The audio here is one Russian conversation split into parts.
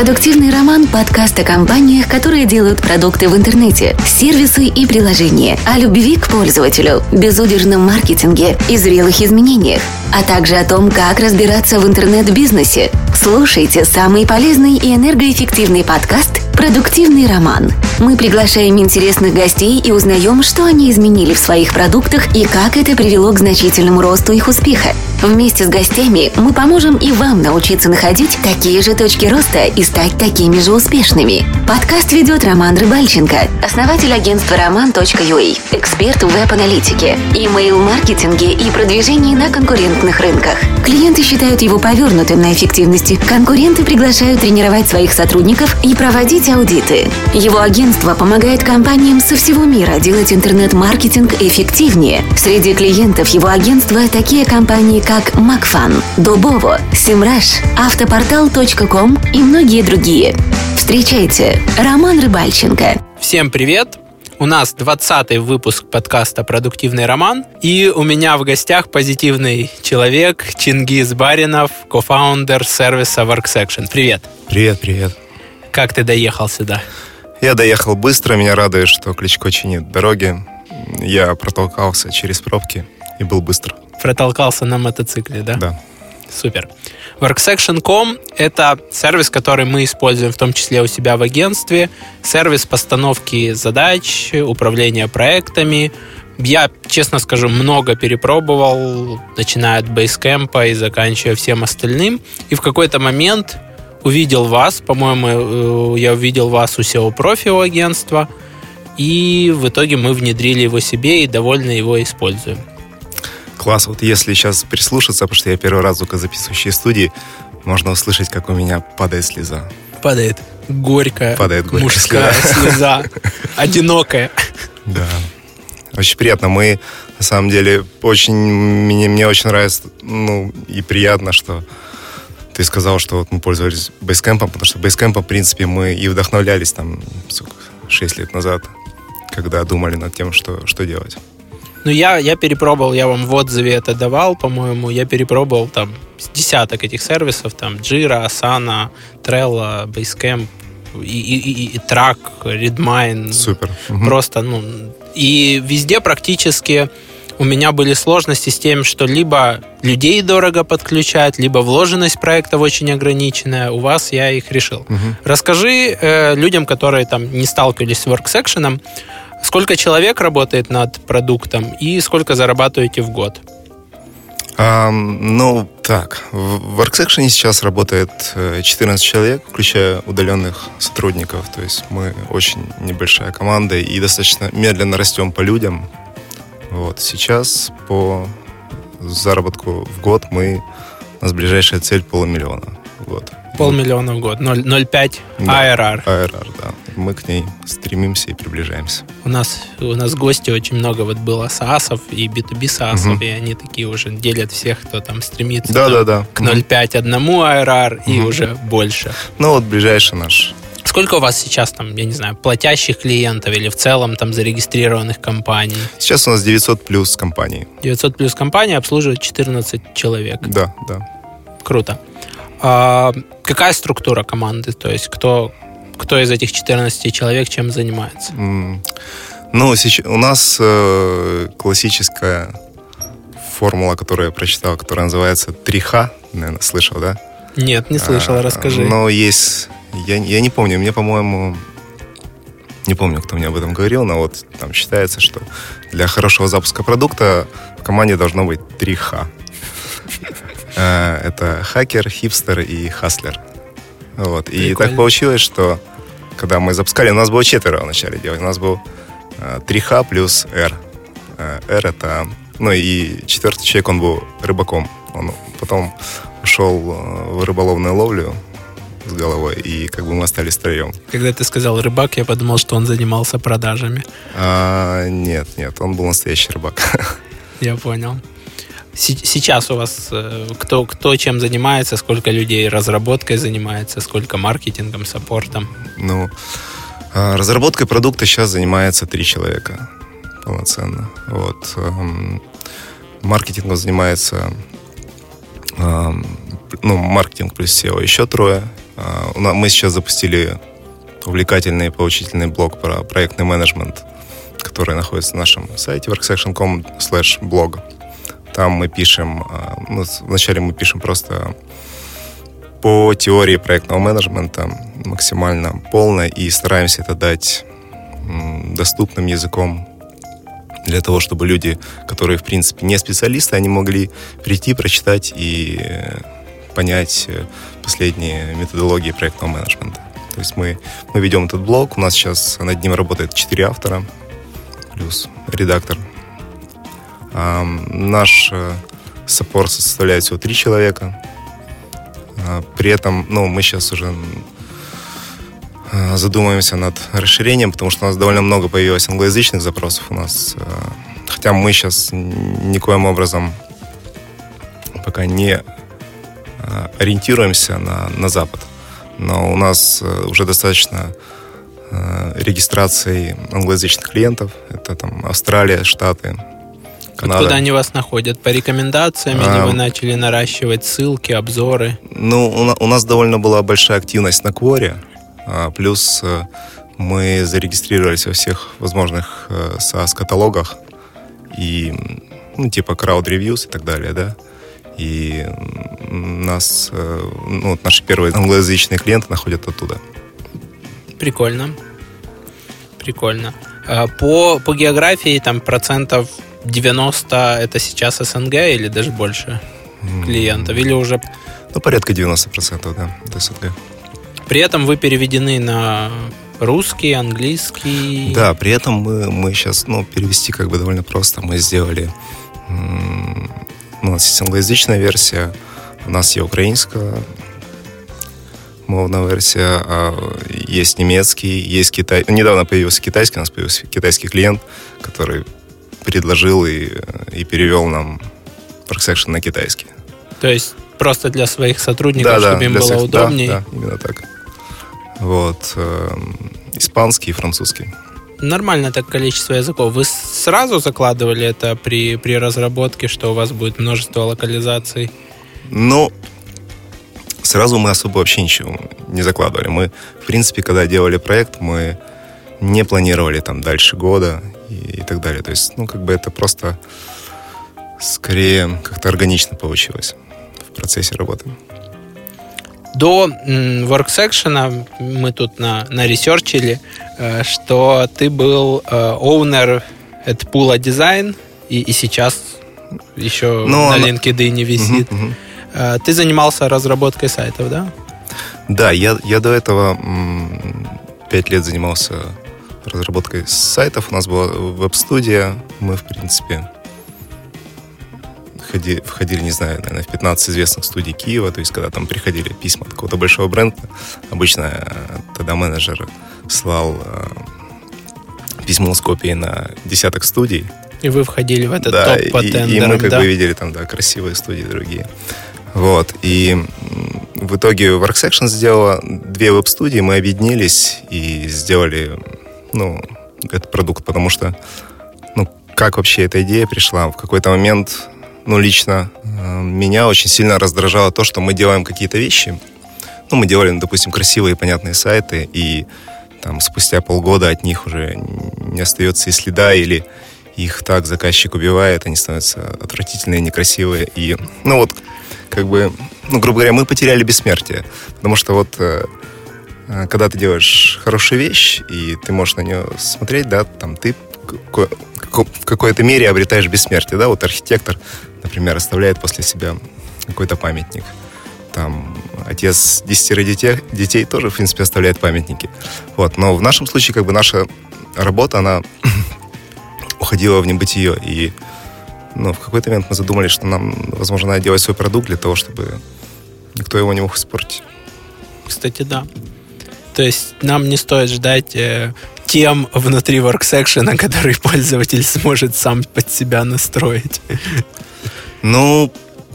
Продуктивный роман – подкаст о компаниях, которые делают продукты в интернете, сервисы и приложения, о любви к пользователю, безудержном маркетинге и зрелых изменениях, а также о том, как разбираться в интернет-бизнесе. Слушайте самый полезный и энергоэффективный подкаст «Продуктивный роман». Мы приглашаем интересных гостей и узнаем, что они изменили в своих продуктах и как это привело к значительному росту их успеха. Вместе с гостями мы поможем и вам научиться находить такие же точки роста и стать такими же успешными. Подкаст ведет Роман Рыбальченко, основатель агентства roman.ua, эксперт в веб-аналитике, имейл-маркетинге и продвижении на конкурентных рынках. Клиенты считают его повернутым на эффективности. Конкуренты приглашают тренировать своих сотрудников и проводить аудиты. Его агентство помогает компаниям со всего мира делать интернет-маркетинг эффективнее. Среди клиентов его агентства такие компании, как Макфан, Дубово, Симраш, Автопортал.ком и многие другие. Встречайте, Роман Рыбальченко. Всем привет! У нас 20 выпуск подкаста «Продуктивный роман», и у меня в гостях позитивный человек Чингиз Баринов, кофаундер сервиса WorkSection. Привет! Привет, привет. Как ты доехал сюда? Я доехал быстро, меня радует, что Кличко чинит дороги. Я протолкался через пробки и был быстро. Протолкался на мотоцикле, да? Да. Супер. Worksection.com — это сервис, который мы используем в том числе у себя в агентстве. Сервис постановки задач, управления проектами. Я, честно скажу, много перепробовал, начиная от Basecamp и заканчивая всем остальным. И в какой-то момент увидел вас, по-моему, э, я увидел вас у SEO профи агентства, и в итоге мы внедрили его себе и довольно его используем. Класс. Вот если сейчас прислушаться, потому что я первый раз звукозаписывающей студии, можно услышать, как у меня падает слеза. Падает горькая, Падает горькая мужская слеза, одинокая. Да. Очень приятно. Мы, на самом деле, очень... Мне, мне очень нравится, ну, и приятно, что ты сказал, что вот мы пользовались Basecamp, потому что Basecamp, в принципе, мы и вдохновлялись там, сколько, 6 лет назад, когда думали над тем, что, что делать. Ну, я, я перепробовал, я вам в отзыве это давал, по-моему, я перепробовал там десяток этих сервисов, там Jira, Asana, Trello, Basecamp, и, и, и, и Track, Redmine. Супер. Просто, ну, и везде практически у меня были сложности с тем, что либо людей дорого подключать, либо вложенность проектов очень ограниченная. У вас я их решил. Угу. Расскажи э, людям, которые там не сталкивались с WorkSection, Сколько человек работает над продуктом и сколько зарабатываете в год? Um, ну, так, в WorkSection сейчас работает 14 человек, включая удаленных сотрудников. То есть мы очень небольшая команда и достаточно медленно растем по людям. Вот сейчас по заработку в год мы у нас ближайшая цель полумиллиона в год. Полмиллиона в год, 0,5 Да, ARR. ARR, да. Мы к ней стремимся и приближаемся. У нас, у нас гости очень много вот было SaaS и B2B SaaS, Мгм. и они такие уже делят всех, кто там стремится Да, там да, да. к 0,5 одному ARR и Мгм. уже больше. Ну вот ближайший наш. Сколько у вас сейчас там, я не знаю, платящих клиентов или в целом там зарегистрированных компаний? Сейчас у нас 900 плюс компаний. 900 плюс компаний обслуживает 14 человек. Да, да. Круто. А какая структура команды? То есть кто, кто из этих 14 человек чем занимается? М, Ну, сейчас у нас э, классическая формула, которую я прочитал, которая называется 3Х, наверное, слышал, да? Нет, не слышал, А, расскажи. Но есть, я, я не помню, мне, по-моему, не помню, кто мне об этом говорил, но вот там считается, что для хорошего запуска продукта в команде должно быть 3Х. Э, Это хакер, хипстер и хаслер. Вот. И так получилось, что когда мы запускали, у нас было четверо вначале делать. У нас был э, 3Х плюс R. R это... Ну и четвертый человек, он был рыбаком. Он потом ушел в рыболовную ловлю с головой, и как бы мы остались втроем. Когда ты сказал рыбак, я подумал, что он занимался продажами. А, нет, нет, он был настоящий рыбак. Я понял. Се- Сейчас у вас э, кто, кто чем занимается, сколько людей разработкой занимается, сколько маркетингом, саппортом? Ну, а, разработкой продукта сейчас занимается три человека полноценно. Вот. эм, Маркетингом занимается эм, ну, маркетинг плюс SEO еще трое. А, мы сейчас запустили увлекательный и поучительный блог про проектный менеджмент, который находится на нашем сайте worksection.com slash blog. Там мы пишем, а, ну, вначале мы пишем просто по теории проектного менеджмента максимально полно и стараемся это дать доступным языком для того, чтобы люди, которые, в принципе, не специалисты, они могли прийти, прочитать и э, понять э, последние методологии проектного менеджмента. То есть мы, мы ведем этот блог, у нас сейчас над ним работает четыре автора, плюс редактор. Наш саппорт составляет всего три человека. А, при этом, ну, мы сейчас уже а, задумаемся над расширением, потому что у нас довольно много появилось англоязычных запросов у нас. А, хотя мы сейчас никоим образом пока не ориентируемся на, на Запад. Но у нас уже достаточно регистрации англоязычных клиентов. Это там Австралия, Штаты, Откуда они вас находят? По рекомендациям а, или вы начали наращивать ссылки, обзоры? Ну, у, нас довольно была большая активность на Quora, а, плюс э, мы зарегистрировались во всех возможных э, SaaS-каталогах и, ну, типа Crowd Reviews и так далее, да. И нас, э, ну, наши первые англоязычные клиенты находят оттуда. Прикольно. Прикольно. А, по, по географии там процентов 90 это сейчас СНГ или даже больше клиентов? Или уже... Ну, порядка 90%, да, это СНГ. При этом вы переведены на русский, английский. Да, при этом мы, мы сейчас, ну, перевести как бы довольно просто. Мы сделали, ну, у нас есть англоязычная версия, у нас есть украинская мовная версия, а есть немецкий, есть китай. Недавно появился китайский, у нас появился китайский клиент, который предложил и, и перевел нам WorkSection на китайский. То есть просто для своих сотрудников, да, чтобы да, им было своих, удобнее? Да, да, именно так. Вот. Э, испанский и французский. Нормально так количество языков. Вы сразу закладывали это при, при разработке, что у вас будет множество локализаций? Ну, сразу мы особо вообще ничего не закладывали. Мы, в принципе, когда делали проект, мы не планировали там дальше года и, и так далее. То есть, ну, как бы это просто скорее как-то органично получилось в процессе работы. До WorkSection мы тут на, на ресерчили, э, что ты был оунер э, от Pula Design, и, и сейчас еще Но на LinkedIn не висит. Угу, угу. Ты занимался разработкой сайтов, да? Да, я, я до этого пять лет занимался разработкой сайтов. У нас была веб-студия. Мы, в принципе, входили, входили, не знаю, наверное, в 15 известных студий Киева. То есть, когда там приходили письма от какого-то большого бренда, обычно э, тогда менеджер слал э, письмо с копией на десяток студий. И вы входили в этот да, топ по и, тендерам, и мы как да? бы видели там, да, красивые студии другие. Вот. И в итоге WorkSection сделала две веб-студии, мы объединились и сделали ну, этот продукт, потому что, ну, как вообще эта идея пришла? В какой-то момент, ну, лично э, меня очень сильно раздражало то, что мы делаем какие-то вещи. Ну, мы делали, допустим, красивые и понятные сайты, и там спустя полгода от них уже не остается и следа, или их так заказчик убивает, они становятся отвратительные, некрасивые. И, ну вот, как бы, ну, грубо говоря, мы потеряли бессмертие. Потому что вот Э, когда ты делаешь хорошую вещь, и ты можешь на нее смотреть, да, там ты в какой-то мере обретаешь бессмертие, да, вот архитектор, например, оставляет после себя какой-то памятник. Там отец десятерых детей, детей тоже, в принципе, оставляет памятники. Вот, но в нашем случае, как бы, наша работа, она уходила в небытие, и ну, в какой-то момент мы задумались, что нам, возможно, надо делать свой продукт для того, чтобы никто его не мог испортить. Кстати, да. То есть нам не стоит ждать э, тем внутри WorkSection, который пользователь сможет сам под себя настроить. Ну,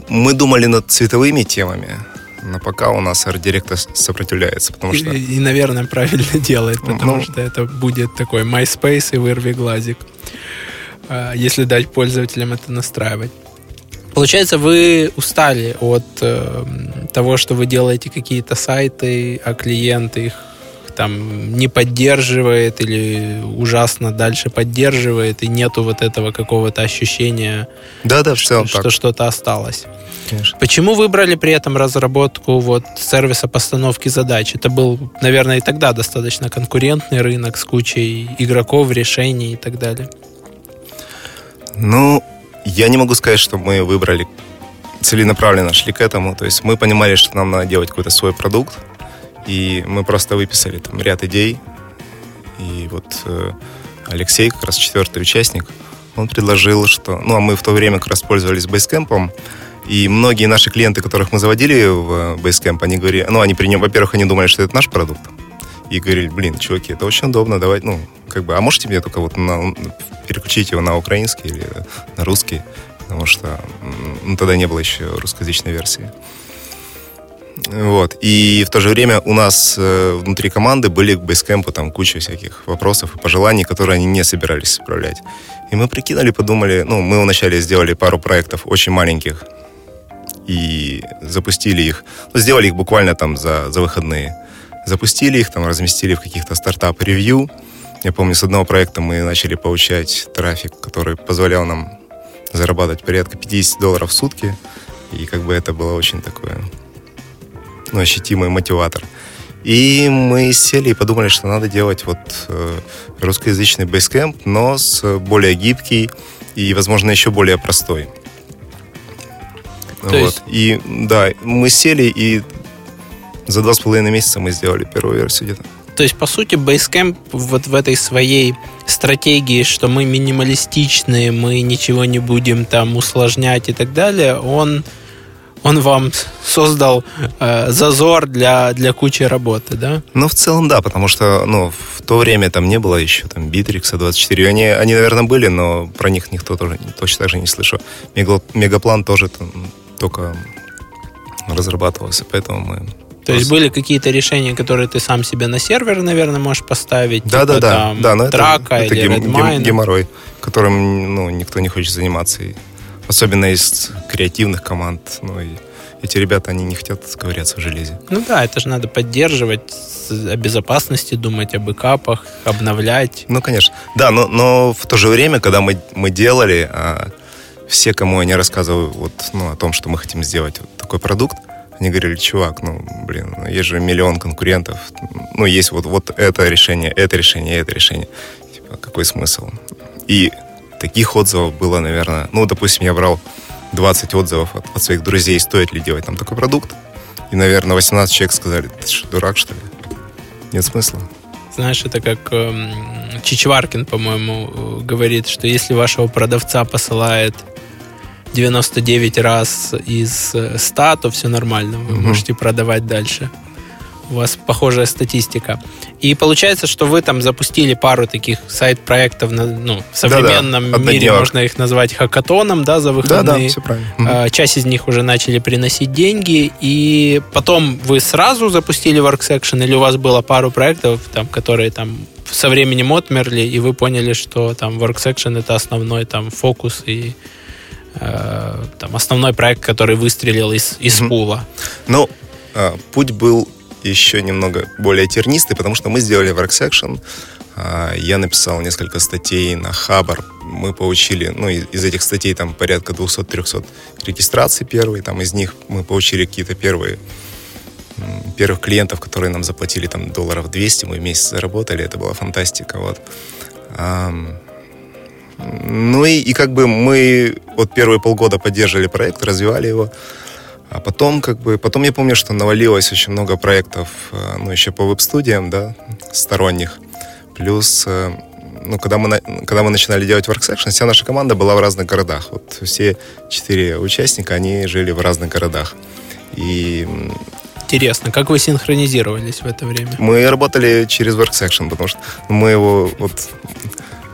мы думали над цветовыми темами, но пока у нас арт-директор сопротивляется, потому что... И, и, наверное, правильно делает, потому ну, что это будет такой MySpace и вырви глазик, а, если дать пользователям это настраивать. Получается, вы устали от э, того, что вы делаете какие-то сайты, а клиенты их там не поддерживает или ужасно дальше поддерживает, и нету вот этого какого-то ощущения, да, да, что, так. что что-то осталось. Конечно. Почему выбрали при этом разработку вот сервиса постановки задач? Это был, наверное, и тогда достаточно конкурентный рынок с кучей игроков, решений и так далее. Ну, я не могу сказать, что мы выбрали целенаправленно шли к этому. То есть мы понимали, что нам надо делать какой-то свой продукт, и мы просто выписали там ряд идей. И вот э, Алексей, как раз четвертый участник, он предложил, что... Ну, а мы в то время как раз пользовались Basecamp, и многие наши клиенты, которых мы заводили в Basecamp, они говорили... Ну, они при нем, во-первых, они думали, что это наш продукт. И говорили, блин, чуваки, это очень удобно, давай, ну, как бы, а можете мне только вот на, переключить его на украинский или на русский? Потому что ну, тогда не было еще русскоязычной версии. Вот. И в то же время у нас э, внутри команды были к Basecamp там куча всяких вопросов и пожеланий, которые они не собирались исправлять. И мы прикинули, подумали, ну, мы вначале сделали пару проектов очень маленьких и запустили их, ну, сделали их буквально там за, за выходные. Запустили их, там, разместили в каких-то стартап-ревью. Я помню, с одного проекта мы начали получать трафик, который позволял нам зарабатывать порядка 50 долларов в сутки. И как бы это было очень такое ну, ощутимый мотиватор. И мы сели и подумали, что надо делать вот э, русскоязычный Basecamp, но с более гибкий и, возможно, еще более простой. То вот. есть... И да, мы сели и за два с половиной месяца мы сделали первую версию где-то. То есть, по сути, Basecamp вот в этой своей стратегии, что мы минималистичные, мы ничего не будем там усложнять и так далее, он он вам создал э, зазор для, для кучи работы, да? Ну, в целом, да, потому что, ну, в то время там не было еще там Битрикса 24. Они, они, наверное, были, но про них никто тоже точно так же не слышал. Мегаплан тоже там только разрабатывался, поэтому мы то есть были какие-то решения, которые ты сам себе на сервер, наверное, можешь поставить? Да, типа, да, да. Там, да но трака это, или это гем, гем, геморрой, которым ну, никто не хочет заниматься. И особенно из креативных команд. Ну, и эти ребята, они не хотят ковыряться в железе. Ну да, это же надо поддерживать, о безопасности думать, о бэкапах, обновлять. Ну, конечно. Да, но, но в то же время, когда мы, мы делали, а, все, кому я не рассказываю вот, ну, о том, что мы хотим сделать вот такой продукт, они говорили, чувак, ну, блин, ну, есть же миллион конкурентов, ну, есть вот, вот это решение, это решение, это решение. Типа, какой смысл? И таких отзывов было, наверное, ну, допустим, я брал 20 отзывов от, от своих друзей, стоит ли делать там такой продукт. И, наверное, 18 человек сказали, ты что, дурак, что ли? Нет смысла. Знаешь, это как э, Чичваркин, по-моему, э, говорит, что если вашего продавца посылает 99 раз из 100, то все нормально, вы угу. можете продавать дальше. У вас похожая статистика. И получается, что вы там запустили пару таких сайт-проектов, ну, в современном да, да. мире можно их назвать хакатоном, да, за выходные. Да, да, все правильно. Угу. Часть из них уже начали приносить деньги, и потом вы сразу запустили WorkSection, или у вас было пару проектов, там, которые там со временем отмерли, и вы поняли, что там WorkSection это основной там фокус и Э, там, основной проект, который выстрелил из, из mm-hmm. пула? Ну, э, путь был еще немного более тернистый, потому что мы сделали WorkSection, э, я написал несколько статей на Хабар. Мы получили, ну, из этих статей там порядка 200-300 регистраций первые. Там из них мы получили какие-то первые первых клиентов, которые нам заплатили там долларов 200, мы в месяц заработали, это была фантастика, вот. Ну и, и как бы мы вот первые полгода поддерживали проект, развивали его. А потом, как бы, потом я помню, что навалилось очень много проектов, э, ну, еще по веб-студиям, да, сторонних. Плюс, э, ну, когда мы, когда мы начинали делать WorkSection, вся наша команда была в разных городах. Вот все четыре участника, они жили в разных городах. И Интересно, как вы синхронизировались в это время? Мы работали через WorkSection, потому что мы его вот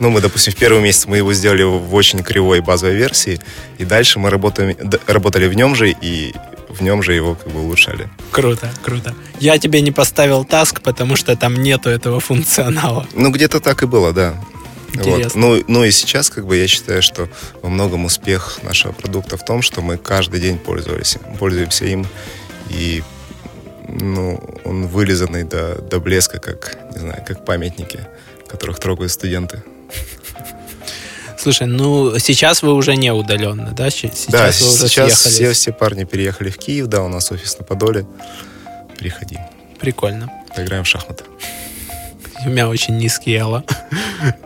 ну, мы, допустим, в первый месяц мы его сделали в очень кривой базовой версии, и дальше мы работаем, работали в нем же, и в нем же его как бы улучшали. Круто, круто. Я тебе не поставил таск, потому что там нету этого функционала. Ну, где-то так и было, да. Интересно. Вот. Ну, ну и сейчас, как бы, я считаю, что во многом успех нашего продукта в том, что мы каждый день пользуемся, пользуемся им. И ну, он вылизанный до, до блеска, как, не знаю, как памятники, которых трогают студенты. Слушай, ну сейчас вы уже не удаленно, да? Сейчас да, вы уже сейчас все, все парни переехали в Киев, да, у нас офис на Подоле. Приходи. Прикольно. Поиграем в шахматы. У меня очень низкий эло.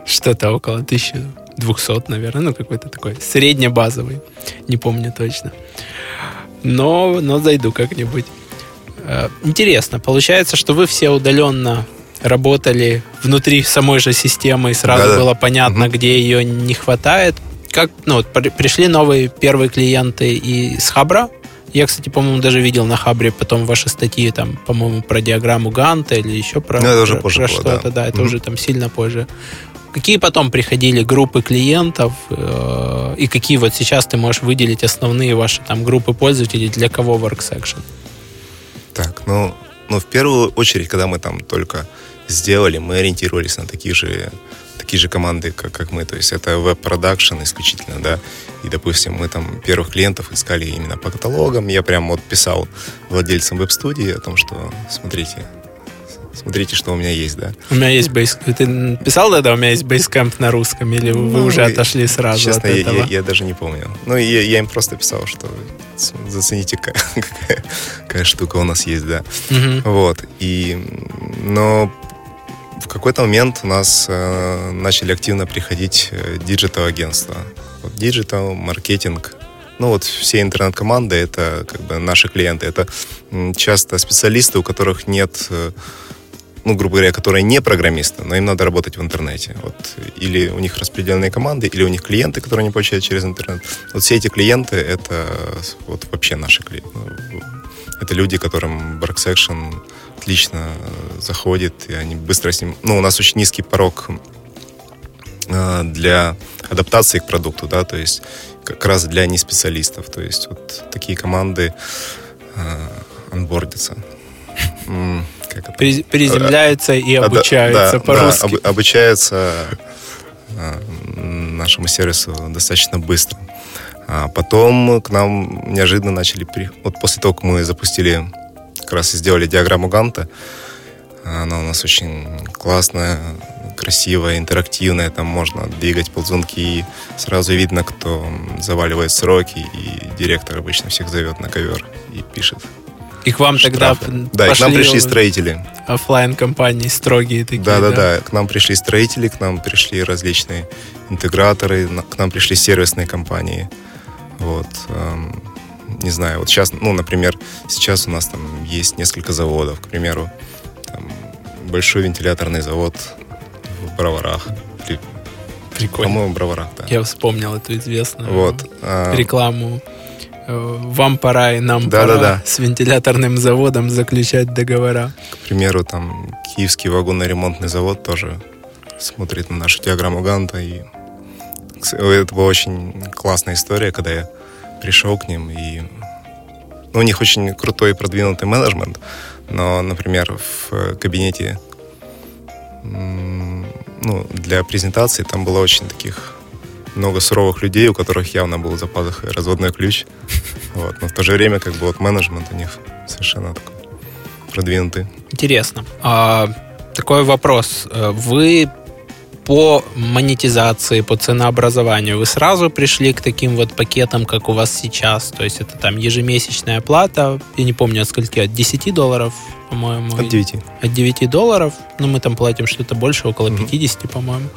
Что-то около 1200, наверное. Ну, какой-то такой среднебазовый. Не помню точно. Но, но зайду как-нибудь. Э, интересно. Получается, что вы все удаленно работали внутри самой же системы, и сразу да, было понятно, угу. где ее не хватает. Как, ну, вот, пришли новые первые клиенты из Хабра. Я, кстати, по-моему, даже видел на Хабре потом ваши статьи, там, по-моему, про диаграмму Ганта или еще про, ну, это уже про, позже про что-то, да, да это угу. уже там сильно позже. Какие потом приходили группы клиентов э, и какие вот сейчас ты можешь выделить основные ваши там группы пользователей для кого Worksection? Так, ну, ну в первую очередь, когда мы там только сделали, мы ориентировались на такие же такие же команды, как, как мы. То есть это веб-продакшн исключительно, да. И, допустим, мы там первых клиентов искали именно по каталогам. Я прям вот писал владельцам веб-студии о том, что смотрите, смотрите, что у меня есть, да. У меня есть бейс... Ты писал тогда, у меня есть Basecamp на русском, или ну, вы уже отошли сразу честно, от этого? Я, я, я даже не помню. Ну, я, я им просто писал, что зацените, какая, какая, какая штука у нас есть, да. Угу. Вот. И, но в какой-то момент у нас э, начали активно приходить э, digital-агентства. Вот, digital, маркетинг. Ну вот все интернет-команды — это как бы наши клиенты. Это часто специалисты, у которых нет э, ну, грубо говоря, которые не программисты, но им надо работать в интернете. Вот, или у них распределенные команды, или у них клиенты, которые они получают через интернет. Вот все эти клиенты — это вот вообще наши клиенты. Это люди, которым Barksection отлично э, заходит, и они быстро с ним... Ну, у нас очень низкий порог э, для адаптации к продукту, да, то есть как раз для неспециалистов. То есть вот такие команды э, анбордятся. Приземляются и обучаются да, по-русски. Да, обучаются нашему сервису достаточно быстро. А потом к нам неожиданно начали... При... Вот после того, как мы запустили как раз и сделали диаграмму Ганта. Она у нас очень классная, красивая, интерактивная. Там можно двигать ползунки и сразу видно, кто заваливает сроки. И директор обычно всех зовет на ковер и пишет. И к вам штрафы. тогда Да, и к нам пришли строители. офлайн компании строгие такие, да, да? Да, да, К нам пришли строители, к нам пришли различные интеграторы, к нам пришли сервисные компании. Вот. Эм, не знаю, вот сейчас, ну, например, сейчас у нас там есть несколько заводов, к примеру, там, большой вентиляторный завод в Броварах. Прикольно. По-моему, Броварах, да. Я вспомнил эту известную вот, а... рекламу. Э, вам пора и нам да, пора да, да. с вентиляторным заводом заключать договора. К примеру, там Киевский вагонно-ремонтный завод тоже смотрит на нашу диаграмму Ганта. И это была очень классная история, когда я пришел к ним, и ну, у них очень крутой и продвинутый менеджмент, но, например, в кабинете ну, для презентации там было очень таких много суровых людей, у которых явно был за пазухой разводной ключ. Вот. Но в то же время как бы вот менеджмент у них совершенно такой продвинутый. Интересно. А, такой вопрос. Вы по монетизации, по ценообразованию вы сразу пришли к таким вот пакетам, как у вас сейчас? То есть это там ежемесячная плата, я не помню от скольки, от 10 долларов, по-моему. От 9. От 9 долларов, ну мы там платим что-то больше, около 50, mm-hmm. по-моему.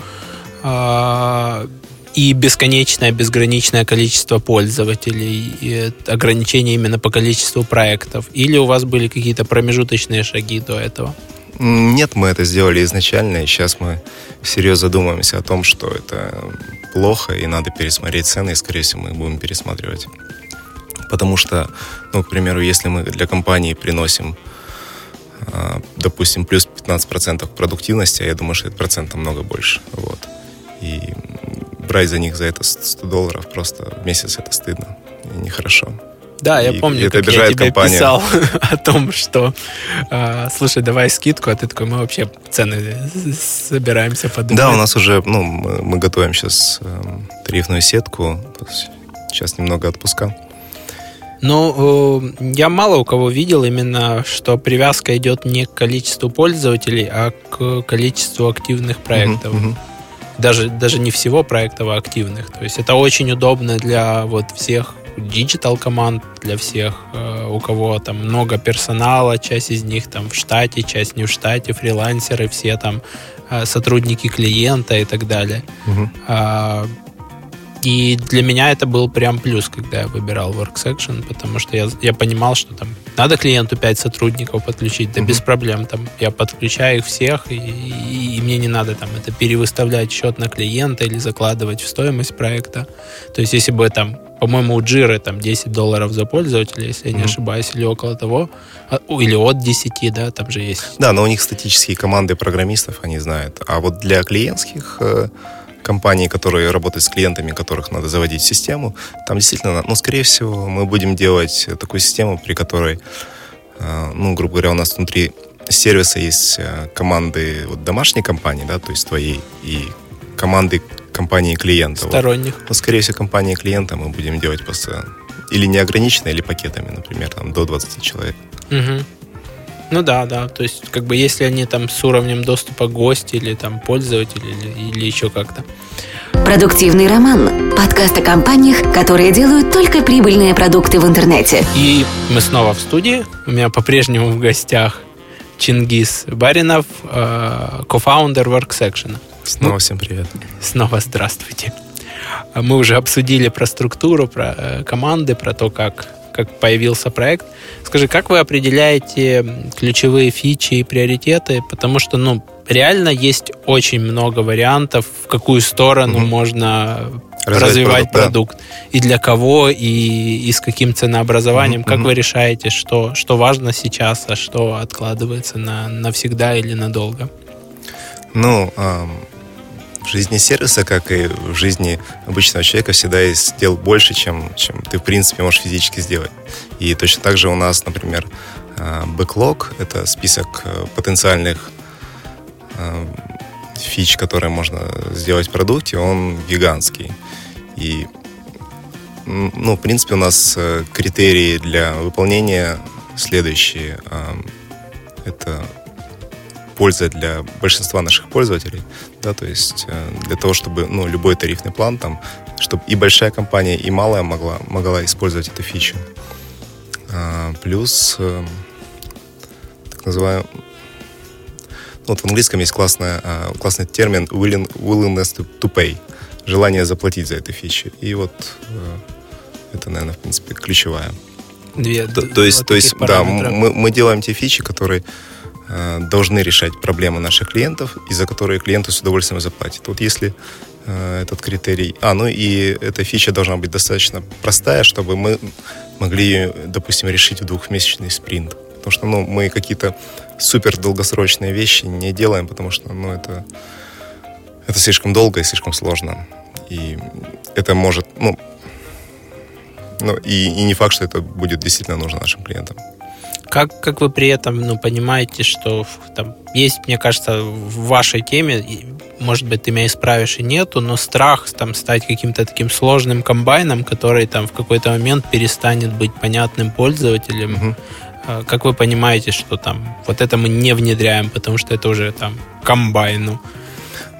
А, и бесконечное, безграничное количество пользователей, и ограничение именно по количеству проектов? Или у вас были какие-то промежуточные шаги до этого? Нет, мы это сделали изначально, и сейчас мы всерьез задумываемся о том, что это плохо, и надо пересмотреть цены, и, скорее всего, мы будем пересматривать. Потому что, ну, к примеру, если мы для компании приносим, а, допустим, плюс 15% продуктивности, а я думаю, что этот процент намного больше. Вот. И брать за них за это 100 долларов просто в месяц это стыдно и нехорошо. Да, я помню, это как я тебе компанию. писал о том, что э, слушай, давай скидку, а ты такой, мы вообще цены собираемся подумать. Да, у нас уже, ну, мы, мы готовим сейчас эм, тарифную сетку, сейчас немного отпуска. Ну, э, я мало у кого видел именно, что привязка идет не к количеству пользователей, а к количеству активных проектов. Мгм, мгм. Даже, даже не всего проектов, а активных. То есть это очень удобно для вот всех digital команд, для всех, э, у кого там много персонала, часть из них там в штате, часть не в штате, фрилансеры, все там э, сотрудники клиента и так далее. А, И для меня это был прям плюс, когда я выбирал WorkSection, потому что я, я понимал, что там надо клиенту 5 сотрудников подключить, да Мгм. без проблем. Там я подключаю их всех, и, и- и мне не надо там это перевыставлять счет на клиента или закладывать в стоимость проекта. То есть если бы там, по-моему, у Jira там 10 долларов за пользователя, если я не ошибаюсь, или около того, а, или от 10, да, там же есть. Да, но у них статические команды программистов, они знают. А вот для клиентских э, компаний, которые работают с клиентами, которых надо заводить в систему, там действительно, ну, скорее всего, мы будем делать такую систему, при которой, э, ну, грубо говоря, у нас внутри сервиса есть э, команды вот, домашней компании, да, то есть твоей, и команды компании клиента. Вот. сторонних. Ну, скорее всего, компании клиента мы будем делать просто или неограниченно, или пакетами, например, там, до 20 человек. Мгм. Ну да, да. То есть, как бы, если они там с уровнем доступа гости или там пользователи или, или еще как-то. Продуктивный роман. Подкаст о компаниях, которые делают только прибыльные продукты в интернете. И мы снова в студии. У меня по-прежнему в гостях Чингис Баринов, э, кофаундер WorkSection. Снова всем привет. Снова здравствуйте. Мы уже обсудили про структуру, про э, команды, про то, как, как появился проект. Скажи, как вы определяете ключевые фичи и приоритеты? Потому что, ну, реально есть очень много вариантов, в какую сторону Мгм. можно Развивать развивать продукт, продукт. да. И для кого, и, и с каким ценообразованием. Мгм, Как мгм. вы решаете, что, что важно сейчас, а что откладывается на навсегда или надолго? Ну, ам, в жизни сервиса, как и в жизни обычного человека, всегда есть дел больше, чем, чем ты, в принципе, можешь физически сделать. И точно так же у нас, например, а, бэклог — это список э, потенциальных а, фич, которые можно сделать в продукте, он гигантский. И, ну, в принципе, у нас э, критерии для выполнения следующие. Ам, Это польза для большинства наших пользователей, да, то есть э, для того, чтобы, ну, любой тарифный план там, чтобы и большая компания, и малая могла, могла использовать эту фичу. А, плюс, э, так называемый, ну, вот в английском есть классная, а, классный термин willing, willingness to, to pay, желание заплатить за эту фичу. И вот э, это, наверное, в принципе, ключевая. Две, То, то есть, то есть, да, мы, мы делаем те фичи, которые должны решать проблемы наших клиентов, и за которые клиенты с удовольствием заплатят. Вот если э, этот критерий... А, ну и эта фича должна быть достаточно простая, чтобы мы могли ее, допустим, решить в двухмесячный спринт. Потому что, ну, мы какие-то супер долгосрочные вещи не делаем, потому что, ну, это, это слишком долго и слишком сложно. И это может, ну, ну и, и не факт, что это будет действительно нужно нашим клиентам. Как, как вы при этом ну, понимаете, что там есть, мне кажется, в вашей теме, может быть, ты меня исправишь и нету, но страх там стать каким-то таким сложным комбайном, который там в какой-то момент перестанет быть понятным пользователем. А Как вы понимаете, что там вот это мы не внедряем, потому что это уже там комбайну.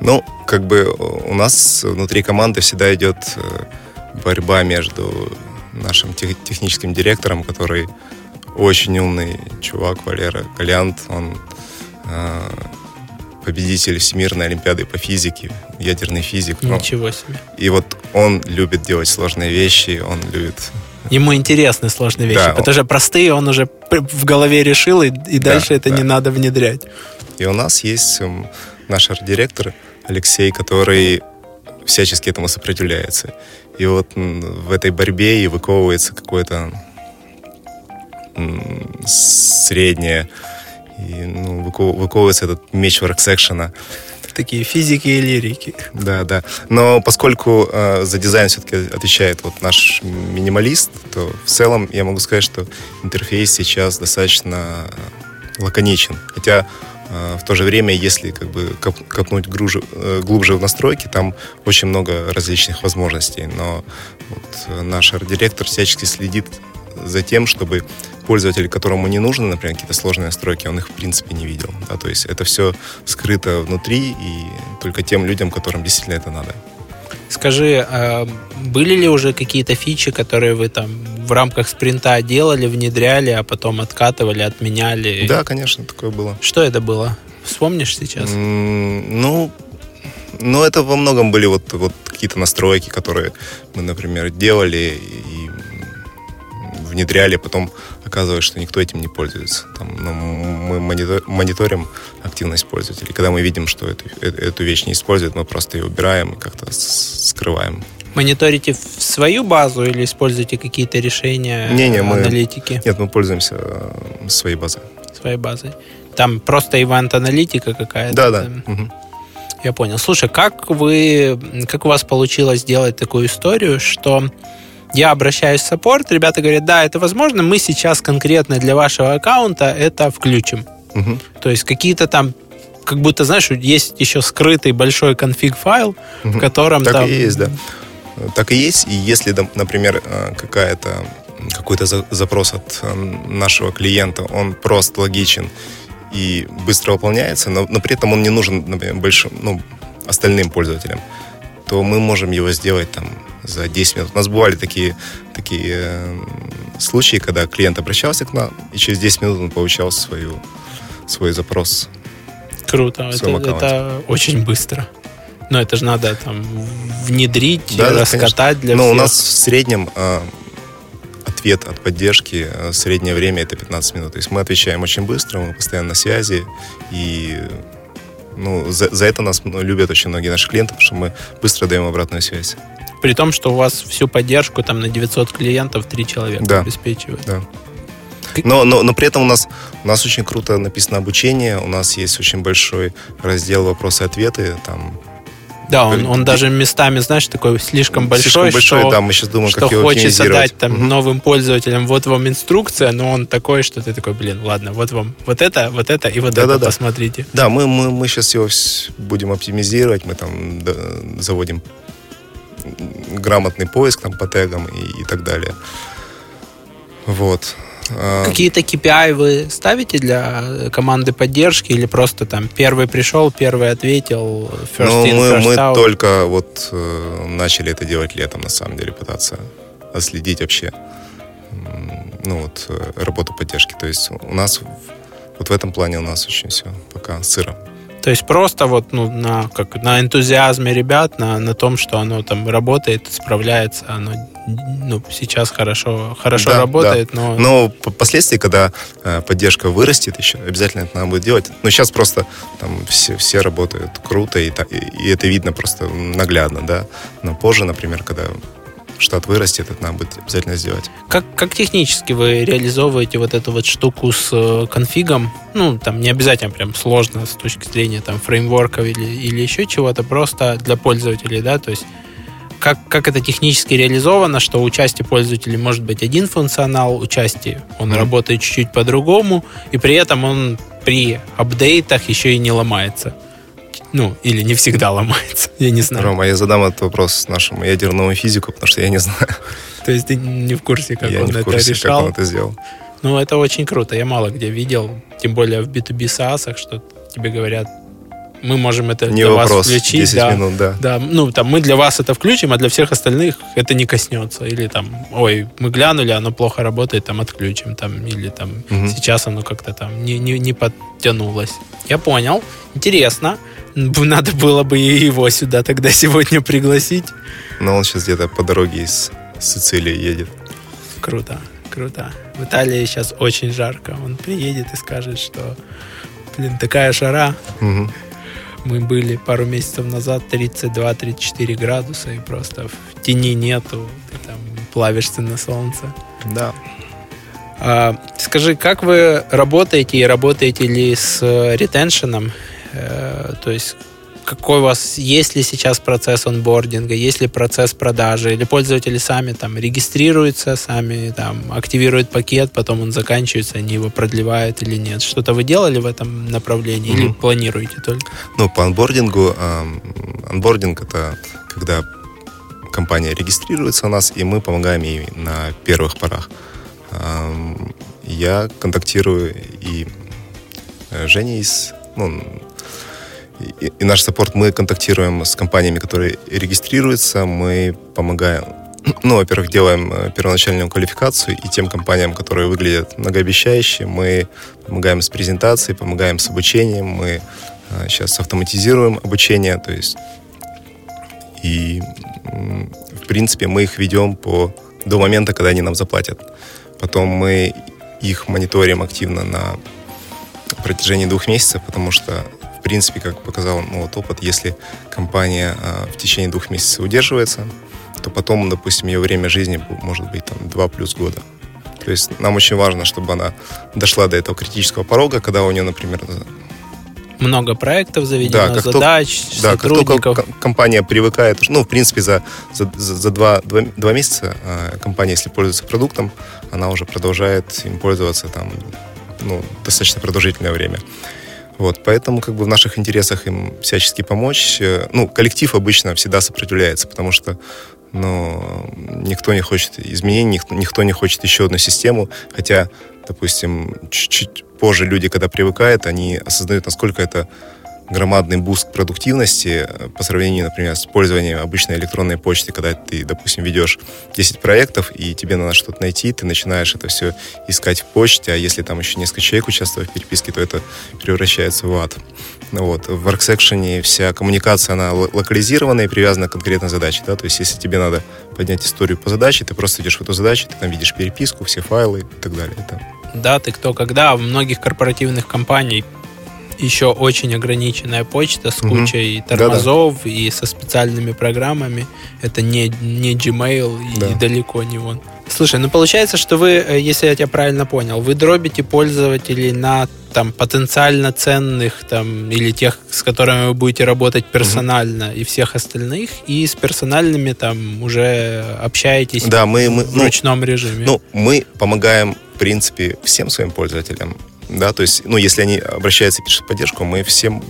Ну, как бы у нас внутри команды всегда идет э, борьба между нашим тех- техническим директором, который очень умный чувак, Валера Калянт, он э, победитель Всемирной Олимпиады по физике, ядерный физик. Ну, Ничего себе. и вот он любит делать сложные вещи, он любит... Ему интересны сложные вещи, Да, потому что простые он уже в голове решил, и, и дальше это да. не надо внедрять. И у нас есть эм, наш арт-директор Алексей, который всячески этому сопротивляется. И вот в этой борьбе и выковывается какое-то среднее, и, ну, выко- выковывается этот меч ворксекшена. Такие физики и лирики. Да, да. Но поскольку э, за дизайн все-таки отвечает вот наш минималист, то в целом я могу сказать, что интерфейс сейчас достаточно лаконичен. Хотя э, в то же время, если как бы коп, копнуть груже, э, глубже в настройки, там очень много различных возможностей. Но вот наш арт-директор всячески следит за тем, чтобы пользователь, которому не нужны, например, какие-то сложные настройки, он их в принципе не видел. Да? То есть это все скрыто внутри и только тем людям, которым действительно это надо. Скажи, а были ли уже какие-то фичи, которые вы там в рамках спринта делали, внедряли, а потом откатывали, отменяли? Да, конечно, такое было. Что это было? Вспомнишь сейчас? Mm, ну, ну, это во многом были вот, вот какие-то настройки, которые мы, например, делали и внедряли, потом оказывается, что никто этим не пользуется. Там, ну, мы мониторим активность пользователей. Когда мы видим, что эту, э, эту вещь не используют, мы просто ее убираем и как-то скрываем. Мониторите свою базу или используете какие-то решения не, не, мы, аналитики? Нет, мы пользуемся э, своей базой. Своей базой. Там просто ивент-аналитика какая-то? Да, да. Угу. Я понял. Слушай, как вы, как у вас получилось сделать такую историю, что я обращаюсь в саппорт, ребята говорят, да, это возможно, мы сейчас конкретно для вашего аккаунта это включим. Угу. То есть какие-то там как будто, знаешь, есть еще скрытый большой конфиг-файл, угу. в котором так там... и есть, да. Так и есть. И если, например, э, какая-то какой-то запрос от э, нашего клиента, он просто логичен и быстро выполняется, но, но при этом он не нужен, например, большим, ну, остальным пользователям, то мы можем его сделать там за 10 минут. У нас бывали такие, такие э, случаи, когда клиент обращался к нам, и через 10 минут он получал свою, свой запрос. Круто, это, это очень быстро. Но это же надо там внедрить, да, раскатать конечно. для Но всех. у нас в среднем э, ответ от поддержки, э, среднее время это 15 минут. То есть мы отвечаем очень быстро, мы постоянно на связи, и ну, за, за это нас ну, любят очень многие наши клиенты, потому что мы быстро даем обратную связь. При том, что у вас всю поддержку там на 900 клиентов три человека да. обеспечивают. Да. Но, но, но при этом у нас, у нас очень круто написано обучение, у нас есть очень большой раздел вопросы-ответы, там да, он, он даже местами, знаешь, такой слишком большой, слишком большой что, да, мы сейчас думаем, что как его хочется дать там угу. новым пользователям, вот вам инструкция, но он такой, что ты такой, блин, ладно, вот вам вот это, вот это и вот да, это да, посмотрите. Да, мы, мы, мы сейчас его будем оптимизировать, мы там заводим грамотный поиск там по тегам и, и так далее. Вот. А, Какие-то KPI вы ставите для команды поддержки или просто там первый пришел, первый ответил, first ну, in, мы, first мы out? только вот э, начали это делать летом, на самом деле, пытаться отследить вообще ну, вот, э, работу поддержки. То есть у нас вот в этом плане у нас очень все пока сыро. То есть просто вот ну, на, как, на энтузиазме ребят, на, на том, что оно там работает, справляется, оно ну, сейчас хорошо, хорошо да, работает, да. но... Но впоследствии, когда э, поддержка вырастет еще, обязательно это надо будет делать. Но сейчас просто там все, все работают круто, и, и, и это видно просто наглядно, да. Но позже, например, когда штат вырастет, это надо будет обязательно сделать. Как, как технически вы реализовываете вот эту вот штуку с э, конфигом? Ну, там не обязательно прям сложно с точки зрения там фреймворков или, или еще чего-то, просто для пользователей, да, то есть как, как это технически реализовано, что у части пользователей может быть один функционал, у части он mm-hmm. работает чуть-чуть по-другому, и при этом он при апдейтах еще и не ломается. Ну, или не всегда ломается, я не знаю. Рома, я задам этот вопрос нашему ядерному физику, потому что я не знаю. То есть ты не в курсе, как я он это курсе, решал? как он это сделал. Ну, это очень круто. Я мало где видел, тем более в B2B SaaS, что тебе говорят, мы можем это не для вопрос, вас включить. 10 да, минут, да. Да, ну, там, мы для вас это включим, а для всех остальных это не коснется. Или там, ой, мы глянули, оно плохо работает, там, отключим. Там, или там, угу. сейчас оно как-то там не, не, не подтянулось. Я понял. Интересно. Надо было бы и его сюда тогда сегодня пригласить. Но он сейчас где-то по дороге из Сицилии едет. Круто, круто. В Италии сейчас очень жарко. Он приедет и скажет, что, блин, такая жара. Угу. Мы были пару месяцев назад 32-34 градуса, и просто в тени нету, ты там плавишься на солнце. Да. А, скажи, как вы работаете и работаете ли с ретеншеном? Э, то есть какой у вас, есть ли сейчас процесс онбординга, есть ли процесс продажи, или пользователи сами там регистрируются, сами там активируют пакет, потом он заканчивается, они его продлевают или нет. Что-то вы делали в этом направлении mm-hmm. или планируете только? Ну, по онбордингу, онбординг это когда компания регистрируется у нас, и мы помогаем ей на первых порах. Я контактирую и э, Женя из ну, и, наш саппорт, мы контактируем с компаниями, которые регистрируются, мы помогаем, ну, во-первых, делаем э, первоначальную квалификацию, и тем компаниям, которые выглядят многообещающе, мы помогаем с презентацией, помогаем с обучением, мы сейчас э, автоматизируем обучение, то есть и, в принципе, мы их ведем по, до момента, когда они нам заплатят. Потом мы их мониторим активно на протяжении двух месяцев, потому что принципе, как показал ну, вот опыт, если компания а, в течение двух месяцев удерживается, то потом, допустим, ее время жизни может быть там 2 плюс года. То есть нам очень важно, чтобы она дошла до этого критического порога, когда у нее, например, много проектов заведено, да, как задач, только, да, сотрудников. как только компания привыкает, ну, в принципе, за, за, за два, два, два месяца э, компания, если пользуется продуктом, она уже продолжает им пользоваться там, ну, достаточно продолжительное время. Вот, поэтому как бы в наших интересах им всячески помочь. Э, ну, коллектив обычно всегда сопротивляется, потому что ну, никто не хочет изменений, никто, никто не хочет еще одну систему, хотя, допустим, чуть-чуть позже люди, когда привыкают, они осознают, насколько это громадный boost продуктивности э, по сравнению, например, с использованием обычной электронной почты, когда ты, допустим, ведешь 10 проектов, и тебе надо что-то найти, ты начинаешь это все искать в почте, а если там еще несколько человек участвуют в переписке, то это превращается в ад. Ну вот. В Worksection вся коммуникация, она локализирована и привязана к конкретной задаче. Да? То есть, если тебе надо поднять историю по задаче, ты просто идешь в эту задачу, ты там видишь переписку, все файлы и так далее. Это... Да, ты кто когда. В многих корпоративных компаниях еще очень ограниченная почта с кучей угу. тормозов Да-да. и со специальными программами. Это не, не Gmail и, да. и далеко не он. Слушай, ну получается, что вы, э, если я тебя правильно понял, вы дробите пользователей на там потенциально ценных там или тех, с которыми вы будете работать персонально угу. и всех остальных, и с персональными там уже общаетесь да, мы, мы, в ну, ручном режиме. Ну, мы помогаем, в принципе, всем своим пользователям да, то есть, ну, если они обращаются и пишут поддержку, мы всем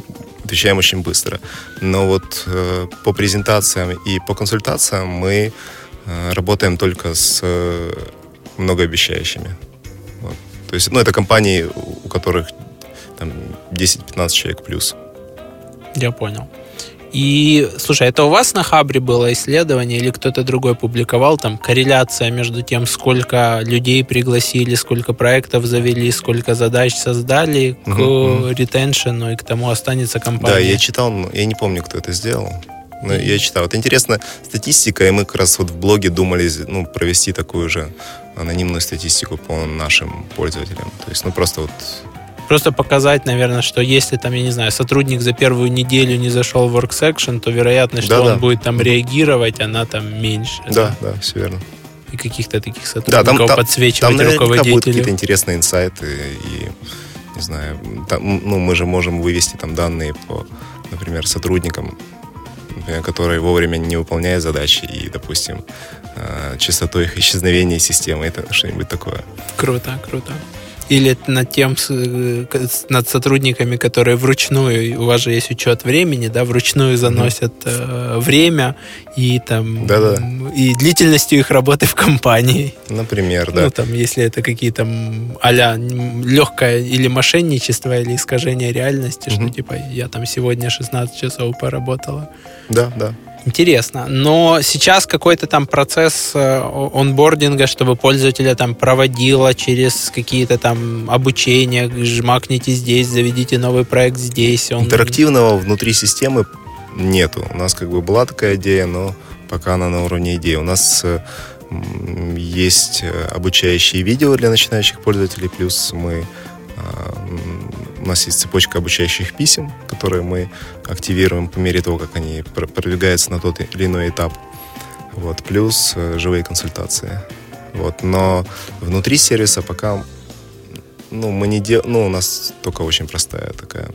отвечаем очень быстро. Но вот э, по презентациям и по консультациям мы э, работаем только с э, многообещающими. Вот. То есть, ну, это компании, у которых там 10-15 человек плюс. Я понял. И, слушай, это у вас на Хабре было исследование или кто-то другой публиковал там корреляция между тем, сколько людей пригласили, сколько проектов завели, сколько задач создали к mm-hmm. ретеншену и к тому останется компания? Да, я читал, я не помню, кто это сделал. Но mm-hmm. я читал. Это интересная статистика, и мы как раз вот в блоге думали ну, провести такую же анонимную статистику по нашим пользователям. То есть, ну, просто вот Просто показать, наверное, что если там, я не знаю, сотрудник за первую неделю не зашел в work то вероятность, что да, он будет там реагировать, она там меньше. Да, да, да все верно. И каких-то таких сотрудников да, там, подсвечивать там, руководителю. будут какие-то интересные инсайты и, не знаю, там, ну, мы же можем вывести там данные по, например, сотрудникам, например, которые вовремя не выполняют задачи и, допустим, э, частотой их исчезновения системы, это что-нибудь такое. Круто, круто или над тем, э, над сотрудниками, которые вручную, у вас же есть учет времени, да, вручную заносят э, время и там Да-да. и длительностью их работы в компании. Например, да. Ну, там, если это какие-то а-ля легкое или мошенничество, или искажение реальности, mm-hmm. что типа я там сегодня 16 часов поработала. Да, да. Интересно. Но сейчас какой-то там процесс э, онбординга, чтобы пользователя там проводило через какие-то там обучения, жмакните здесь, заведите новый проект здесь. Он... Интерактивного внутри системы нету. У нас как бы была такая идея, но пока она на уровне идеи. У нас э, есть э, обучающие видео для начинающих пользователей, плюс мы у нас есть цепочка обучающих писем, которые мы активируем по мере того, как они продвигаются на тот или иной этап. Вот, плюс э, живые консультации. Вот, но внутри сервиса пока ну, мы не дел... ну, у нас только очень простая такая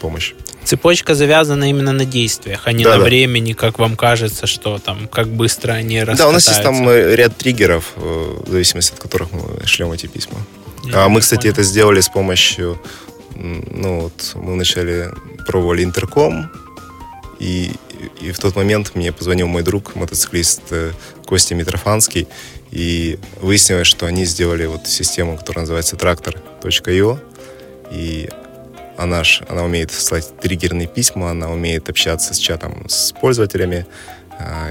помощь. цепочка завязана именно на действиях, а не Да, на да. времени, как вам кажется, что там, как быстро они раскатаются. Да, у нас есть там э, ряд триггеров, э, в зависимости от которых мы шлем эти письма. Я А мы, кстати, понял. это сделали с помощью, ну вот, мы вначале пробовали интерком, и, и в тот момент мне позвонил мой друг, мотоциклист э, Костя Митрофанский, и выяснилось, что они сделали вот систему, которая называется трактор.io, и она, ж, она умеет слать триггерные письма, она умеет общаться с чатом с пользователями,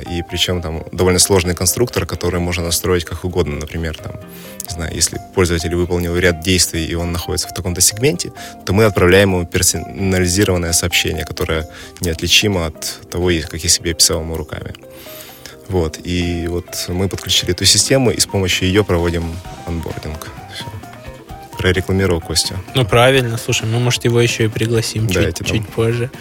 и причем там довольно сложный конструктор, который можно настроить как угодно. Например, там, не знаю, если пользователь выполнил ряд действий, и он находится в таком-то сегменте, то мы отправляем ему персонализированное сообщение, которое неотличимо от того, как я себе описал ему руками. Вот. И вот мы подключили эту систему, и с помощью ее проводим онбординг. Прорекламировал Костю. Ну, правильно. Слушай, мы, может, его еще и пригласим Да, чуть, чуть позже.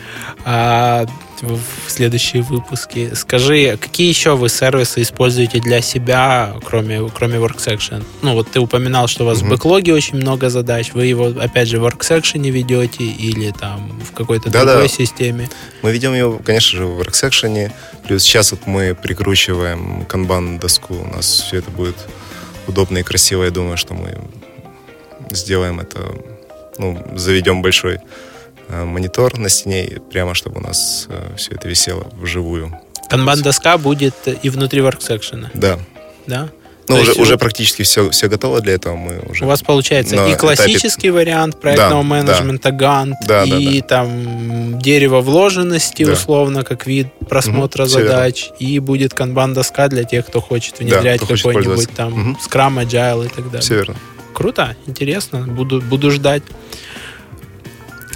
А в в следующие выпуски. Скажи, какие еще вы сервисы используете для себя, кроме, кроме WorkSection? Ну, вот ты упоминал, что у вас в Мгм. бэклоге очень много задач. Вы его, опять же, в WorkSection ведете или там в какой-то Да-да. другой системе? Мы ведем его, конечно же, в WorkSection. Плюс сейчас вот мы прикручиваем канбан-доску. У нас все это будет удобно и красиво. Я думаю, что мы сделаем это, ну, заведем большой э, монитор на стене, прямо чтобы у нас все это висело вживую. Канбан-доска будет и внутри WorkSection, Да. да? Ну, То уже, уже практически все, все готово для этого. Мы уже У вас получается и этапе- классический вариант проектного Да, менеджмента Да, да, и там дерево вложенности, Да. условно, как вид просмотра верно. задач, и будет канбан-доска для тех, кто хочет Да, внедрять хочет какой-нибудь там Мгм. Scrum, Agile и так далее. все верно. Круто, интересно, буду, буду ждать.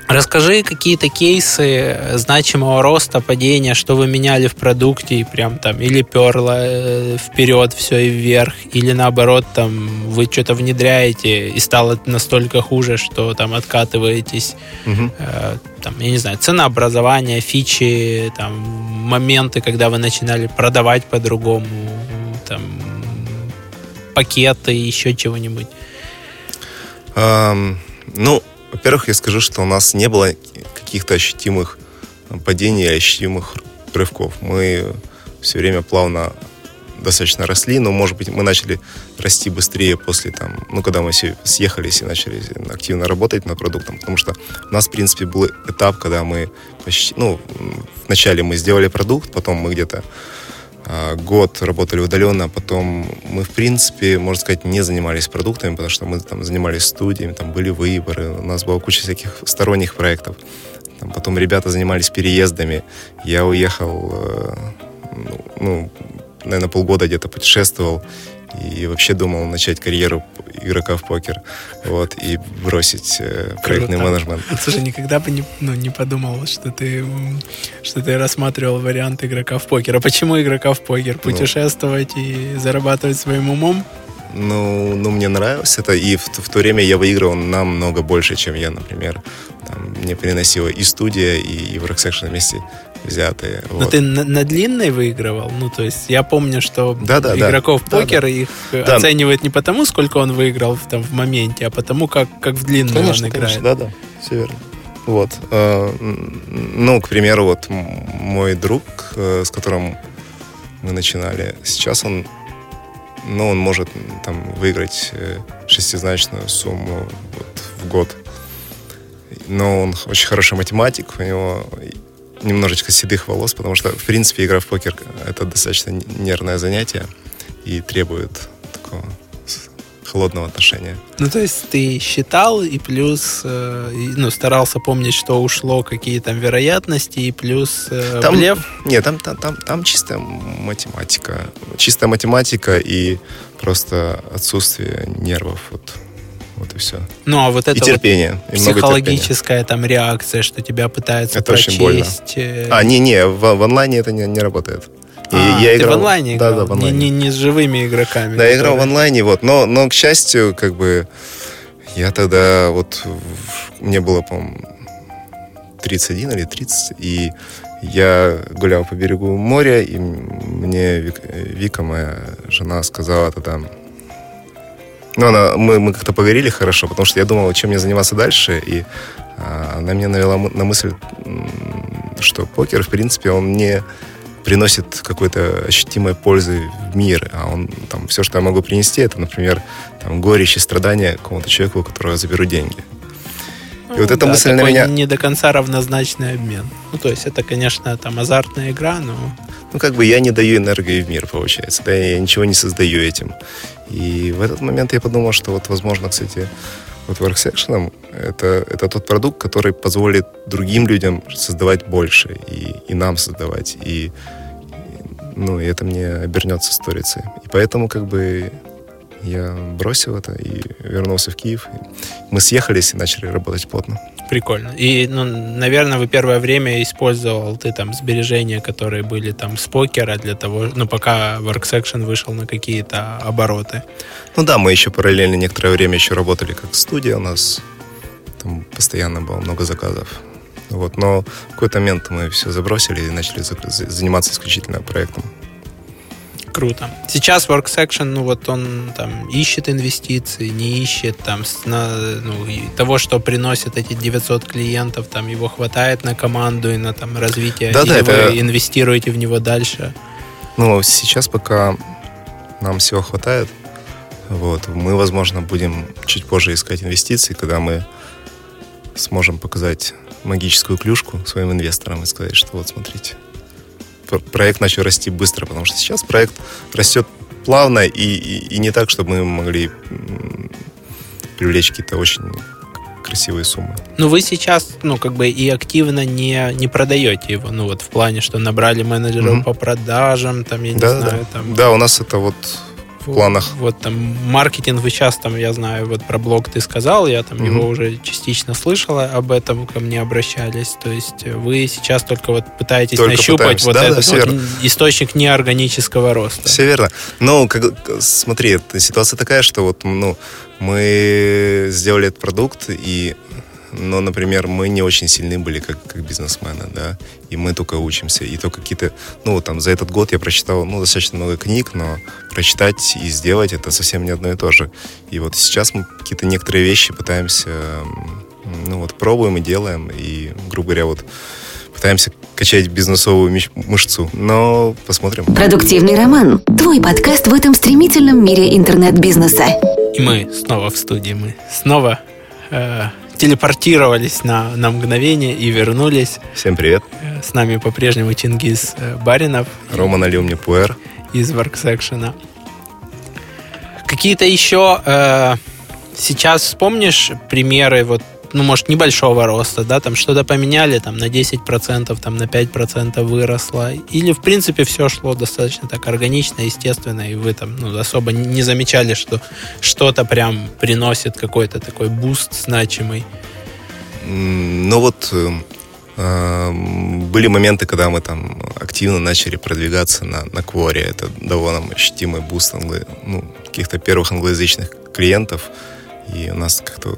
Расскажи какие-то кейсы значимого роста, падения, что вы меняли в продукте и прям там или перло э, вперед все и вверх, или наоборот там вы что-то внедряете и стало настолько хуже, что там откатываетесь, Мгм. э, там, я не знаю, ценообразование, фичи, там, моменты, когда вы начинали продавать по-другому, там, пакеты, еще чего-нибудь. Ну, во-первых, я скажу, что у нас не было каких-то ощутимых падений, ощутимых рывков. Мы все время плавно достаточно росли, но, может быть, мы начали расти быстрее после, там, ну, когда мы все съехались и начали активно работать над продуктом, потому что у нас, в принципе, был этап, когда мы почти, ну, вначале мы сделали продукт, потом мы где-то год работали удаленно, а потом мы, в принципе, можно сказать, не занимались продуктами, потому что мы там занимались студиями, там были выборы, у нас была куча всяких сторонних проектов. Там потом ребята занимались переездами. Я уехал, э, ну, ну, наверное, полгода где-то путешествовал и вообще думал начать карьеру игрока в покер, вот, и бросить э, проектный Круто. менеджмент. Слушай, никогда бы не, ну, не подумал, что ты, что ты рассматривал вариант игрока в покер. А почему игрока в покер? Ну. Путешествовать и зарабатывать своим умом? Ну, ну, мне нравилось это, и в, в то время я выигрывал намного больше, чем я, например. Там, мне приносила и студия, и, и WorkSection вместе взятые. Но вот. ты на, на длинной выигрывал? Ну, то есть я помню, что Да-да-да. игроков в Да-да. покер их э, Да. оценивают не потому, сколько он выиграл там, в моменте, а потому, как, как в длинную Конечно, он играет. конечно, да-да, все верно. Вот. э, Ну, к примеру, вот мой друг, э, с которым мы начинали, сейчас он, ну, он может там выиграть шестизначную сумму вот, в год. Но он очень хороший математик, у него немножечко седых волос, потому что, в принципе, игра в покер — это достаточно нервное занятие и требует такого холодного отношения. Ну, то есть ты считал и плюс, э, и, ну, старался помнить, что ушло, какие там вероятности, и плюс э, Там- блеф. Нет, там, там, там, там чистая математика. Чистая математика и просто отсутствие нервов. Вот, вот и все. Ну, а вот это и вот терпение. и много терпения. психологическая там реакция, что тебя пытаются Это очень больно. прочесть. э, А, не-не, в, в онлайне это не, не работает. И а, ты в онлайне Да, играл? да, в онлайне. Не, не, не с живыми игроками. Да, я играл в которые- онлайне, вот. Но, но, к счастью, как бы, я тогда, вот, мне было, по-моему, 31 или 30, и я гулял по берегу моря, и мне Вик- Вика, моя жена, сказала тогда... Ну, она, мы, мы как-то поговорили хорошо, потому что я думал, чем мне заниматься дальше, и а, она меня навела на мысль что покер, в принципе, он не приносит какой-то ощутимой пользы в мир, а он там все, что я могу принести, это, например, там, горечь и страдания какому-то человеку, у которого заберу деньги. Ну, и вот эта да, мысль на меня... не до конца равнозначный обмен. Ну, то есть это, конечно, там азартная игра, но... Ну, как бы я не даю энергии в мир, получается. Да, я ничего не создаю этим. И в этот момент я подумал, что вот, возможно, кстати, вот WorkSection это, это тот продукт, который позволит другим людям создавать больше и, и нам создавать. И, ну, и это мне обернется сторицей. И поэтому как бы я бросил это и вернулся в Киев. Мы съехались и начали работать плотно. Прикольно. И, ну, наверное, вы первое время использовал ты там сбережения, которые были там с покера для того, ну, пока WorkSection вышел на какие-то обороты. Ну да, мы еще параллельно некоторое время еще работали как студия, у нас там постоянно было много заказов. Вот, но в какой-то момент мы все забросили и начали заниматься исключительно проектом круто. Сейчас Work Section, ну вот он там ищет инвестиции, не ищет там на, ну, того, что приносит эти 900 клиентов, там его хватает на команду и на там развитие, да, или да, вы это... инвестируете в него дальше? Ну, сейчас пока нам всего хватает, вот, мы, возможно, будем чуть позже искать инвестиции, когда мы сможем показать магическую клюшку своим инвесторам и сказать, что вот смотрите, проект начал расти быстро, потому что сейчас проект растет плавно и, и, и не так, чтобы мы могли привлечь какие-то очень красивые суммы. Ну, вы сейчас, ну, как бы и активно не, не продаете его, ну, вот в плане, что набрали менеджеров mm-hmm. по продажам, там, я не да, знаю, да. там... Да, у нас это вот в планах. Вот там маркетинг вы сейчас там, я знаю, вот про блог ты сказал, я там mm-hmm. его уже частично слышала, об этом ко мне обращались. То есть вы сейчас только вот пытаетесь только нащупать пытаемся. вот да, этот да, вот источник неорганического роста. Все верно. Ну, как, смотри, ситуация такая, что вот, ну, мы сделали этот продукт, и но, например, мы не очень сильны были как, как бизнесмены, да, и мы только учимся, и только какие-то, ну, там, за этот год я прочитал, ну, достаточно много книг, но прочитать и сделать это совсем не одно и то же. И вот сейчас мы какие-то некоторые вещи пытаемся, ну, вот, пробуем и делаем, и, грубо говоря, вот, пытаемся качать бизнесовую мышцу, но посмотрим. Продуктивный роман. Твой подкаст в этом стремительном мире интернет-бизнеса. И мы снова в студии, мы снова э, телепортировались на, на мгновение и вернулись. Всем привет. С нами по-прежнему Чингис э, Баринов. Рома налил мне пуэр. Из Worksection. Какие-то еще э, сейчас вспомнишь примеры вот ну, может, небольшого роста, да, там что-то поменяли, там, на 10%, там, на 5% выросло, или, в принципе, все шло достаточно так органично, естественно, и вы там, ну, особо не замечали, что что-то прям приносит какой-то такой boost значимый? Ну, вот э, э, были моменты, когда мы там активно начали продвигаться на, на Quora. Это нам ощутимый boost англо... ну, каких-то первых англоязычных клиентов. И у нас как-то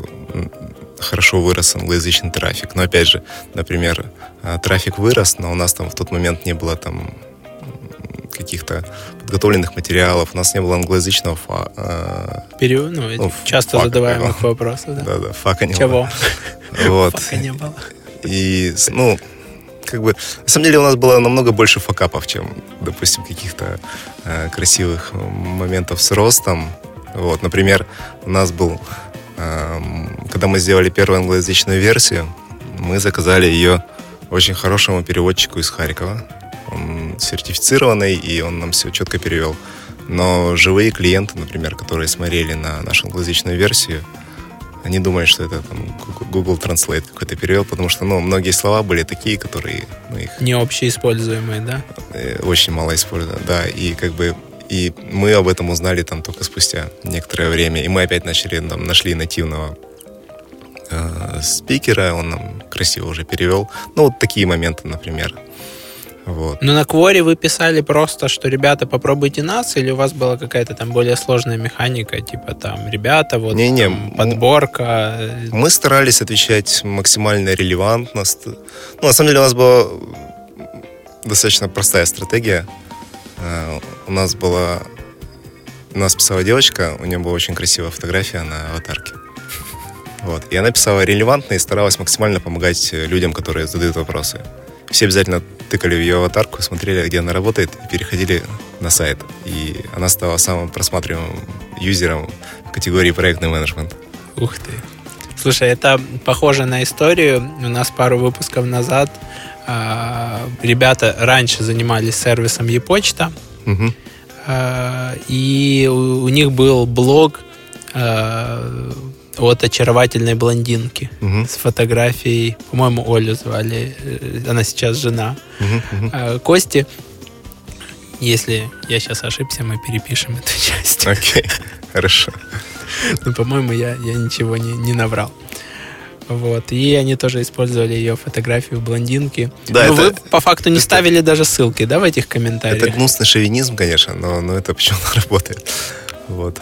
хорошо вырос англоязычный трафик. Но опять же, например, а, трафик вырос, но у нас там в тот момент не было там каких-то подготовленных материалов, у нас не было англоязычного FA... Э, Период, ну, ну, часто FAQ'а, задаваемых да. вопросов, да? Да, да, фака не Чего? было. Вот. Фака не было. И, ну, как бы, на самом деле у нас было намного больше факапов, чем, допустим, каких-то э, красивых моментов с ростом. Вот, например, у нас был когда мы сделали первую англоязычную версию, мы заказали ее очень хорошему переводчику из Харькова. Он сертифицированный, и он нам все четко перевел. Но живые клиенты, например, которые смотрели на нашу англоязычную версию, они думали, что это там, Google Translate какой-то перевел, потому что ну, многие слова были такие, которые... Ну, их... Не общеиспользуемые, да? Э, очень мало используют, да. И как бы и мы об этом узнали там только спустя некоторое время. И мы опять начали, там, нашли нативного э, спикера, он нам красиво уже перевел. Ну, вот такие моменты, например. Вот. Ну, на Кворе вы писали просто, что ребята, попробуйте нас, или у вас была какая-то там более сложная механика, типа там, ребята, вот не, не, там, подборка? Мы старались отвечать максимально релевантно. Ну, на самом деле у нас была достаточно простая стратегия. Э, у нас была... У нас писала девочка, у нее была очень красивая фотография на аватарке. Вот. И она писала релевантно и старалась максимально помогать э, людям, которые задают вопросы. Все обязательно тыкали в ее аватарку, смотрели, где она работает, и переходили на сайт. И она стала самым просматриваемым юзером в категории проектный менеджмент. Ух ты. Слушай, это похоже на историю. У нас пару выпусков назад ребята раньше занимались сервисом e-почта, Угу. э, и у, них был блог э, от очаровательной блондинки Мгм. с фотографией, по-моему, Олю звали, э, она сейчас жена э, Кости. Если я сейчас ошибся, мы перепишем эту часть. Окей, хорошо. Ну, по-моему, я, я ничего не, не наврал. Вот. И они тоже использовали ее фотографию блондинки. Да, Но это- вы по факту не это- ставили даже ссылки, да, в этих комментариях? Это гнусный шовинизм, конечно, но, но это почему-то работает. Вот.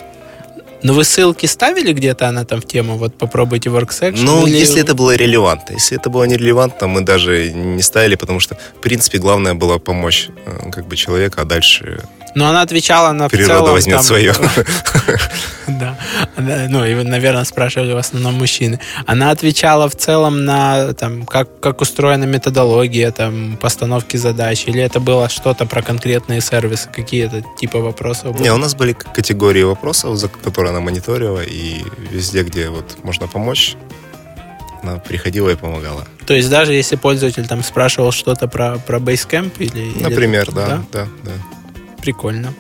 Но вы ссылки ставили где-то, она там в тему, вот попробуйте WorkSection? Ну, или- если это было релевантно. Если это было нерелевантно, мы даже не ставили, потому что, в принципе, главное было помочь э, как бы человеку, а дальше Но она отвечала на природа целом, возьмет там- свое. Да. Ну, и, наверное, спрашивали в основном мужчины. Она отвечала в целом на там, как, как устроена методология, там, постановки задач, или это было что-то про конкретные сервисы, какие-то типа вопросов? Не, у нас были категории вопросов, за которые она мониторила, и везде, где вот можно помочь, она приходила и помогала. То есть даже если пользователь там спрашивал что-то про, про Basecamp или... или- Например, да, да, да. Прикольно.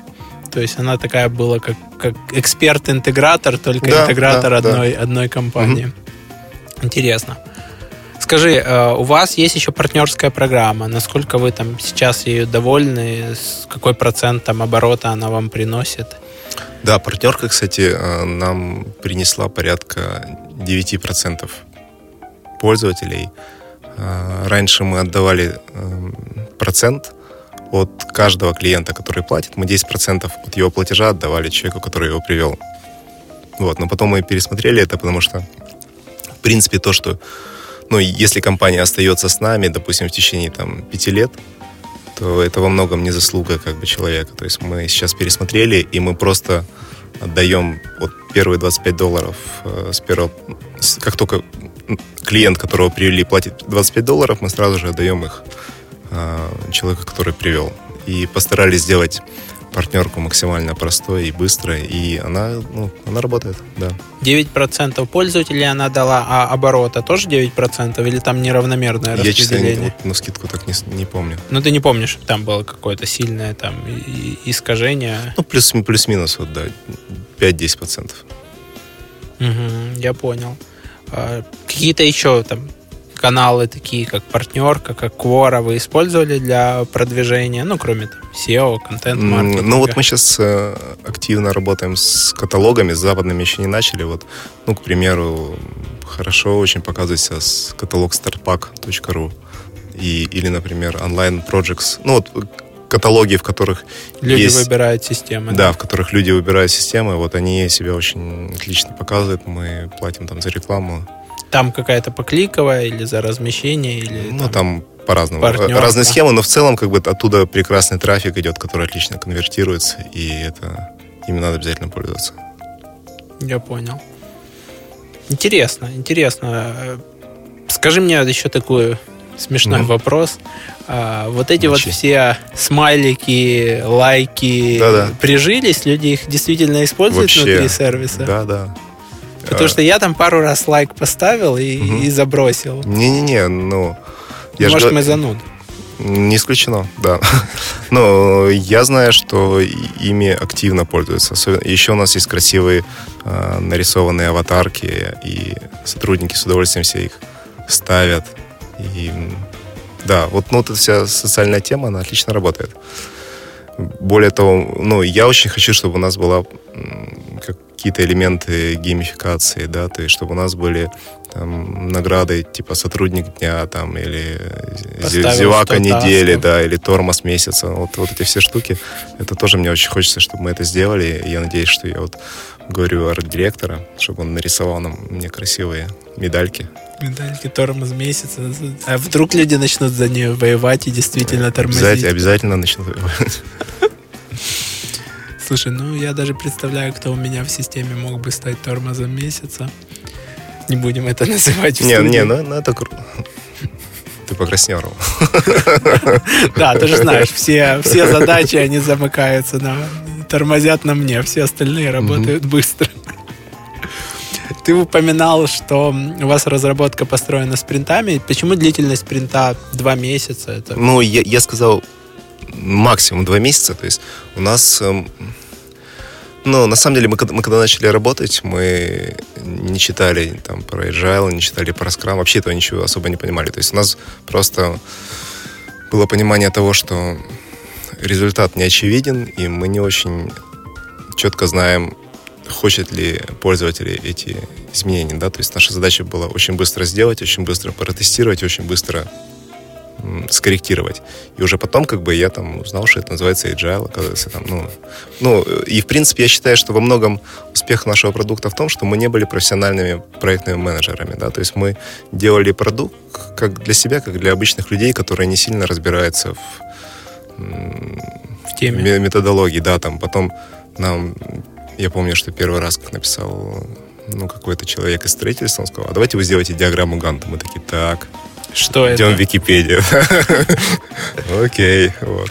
То есть она такая была как, как эксперт-интегратор, только Да, интегратор да, да. одной, одной компании. Интересно. Скажи, э, у вас есть еще партнерская программа. Насколько вы там сейчас ею довольны? С какой процент там оборота она вам приносит? Да, партнерка, кстати, э, нам принесла порядка 9% пользователей. Э, Раньше мы отдавали эм, процент от каждого клиента, который платит. Мы 10% от его платежа отдавали человеку, который его привел. Вот, но потом мы пересмотрели это, потому что, в принципе, то, что, ну, если компания остается с нами, допустим, в течение там пяти лет, то это во многом не заслуга как бы человека. То есть мы сейчас пересмотрели, и мы просто отдаем вот первые 25 долларов э, с первого... с- Как только клиент, которого привели, платит 25 долларов, мы сразу же отдаем их э, человеку, который привел. И постарались сделать партнерку максимально простой и быстрой, и она, ну, она работает, да. 9% пользователей она дала, а оборота тоже 9%? Или там неравномерное Я, честно, не- распределение? вот на скидку так не, не помню. Ну, ты не помнишь, там было какое-то сильное там искажение? Ну, плюс, плюс-минус, вот, да, 5-10%. Мгм, я понял. А, Какие-то еще там каналы такие, как партнерка, как Quora, вы использовали для продвижения, ну, кроме там SEO, контент-маркетинга? Ну вот мы сейчас активно работаем с каталогами, с западными еще не начали. Вот, ну, к примеру, хорошо очень показывается с каталог startpack.ru и, или, например, онлайн projects. Ну вот каталоги, в которых Люди есть, выбирают системы. да, в которых люди выбирают системы, вот они себя очень отлично показывают. Мы платим там за рекламу. Там какая-то покликовая или за размещение, или Ну, там по-разному. партнерка. Разные схемы, но в целом как бы оттуда прекрасный трафик идет, который отлично конвертируется, и это ими надо обязательно пользоваться. Я понял. Интересно, интересно. Э, Скажи мне еще такой смешной Мгм. вопрос. А, вот эти Мочи. вот все смайлики, лайки Да-да. прижились, люди их действительно используют Вообще. внутри сервиса? Да, да. Потому что я там пару раз лайк поставил и, Мгм. и забросил. Не-не-не, ну... Я Может, го- мы зануд. Не исключено, да. Но я знаю, что ими активно пользуются. Особенно- Еще у нас есть красивые э, нарисованные аватарки, и сотрудники с удовольствием все их ставят. И да, вот, ну, вот эта вся социальная тема, она отлично работает. Более того, ну, я очень хочу, чтобы у нас была какие-то элементы геймификации, да, то есть чтобы у нас были там, награды типа сотрудник дня там или Поставил зевака 100 недели, да, или тормоз месяца. Вот, вот эти все штуки, это тоже мне очень хочется, чтобы мы это сделали. И я надеюсь, что я вот говорю арт-директора, чтобы он нарисовал нам мне красивые медальки. Медальки тормоз месяца. А вдруг люди начнут за нее воевать и действительно тормозить? Обязательно, обязательно начнут. Слушай, ну я даже представляю, кто у меня в системе мог бы стать тормозом месяца. Не будем это называть. Не, не, ну, ну это круто. Ты покраснел, Да, ты же знаешь, все, все задачи, они замыкаются на... Тормозят на мне, все остальные работают быстро. Ты упоминал, что у вас разработка построена спринтами. Почему длительность спринта два месяца? Это... Ну, я, я сказал максимум два месяца. То есть у нас... Эм, ну, на самом деле, мы, мы когда начали работать, мы не читали там про Agile, не читали про Scrum, вообще этого ничего особо не понимали. То есть у нас просто было понимание того, что результат не очевиден, и мы не очень четко знаем, хочет ли пользователи эти изменения, да, то есть наша задача была очень быстро сделать, очень быстро протестировать, очень быстро скорректировать. И уже потом, как бы, я там узнал, что это называется agile, оказывается, там, ну, ну, и, в принципе, я считаю, что во многом успех нашего продукта в том, что мы не были профессиональными проектными менеджерами, да, то есть мы делали продукт как для себя, как для обычных людей, которые не сильно разбираются в, в теме. методологии, да, там, потом нам я помню, что первый раз, как написал ну, какой-то человек из строительства, он сказал, а давайте вы сделаете диаграмму Ганта. Мы такие, так, что идем это? в Википедию. Окей, вот.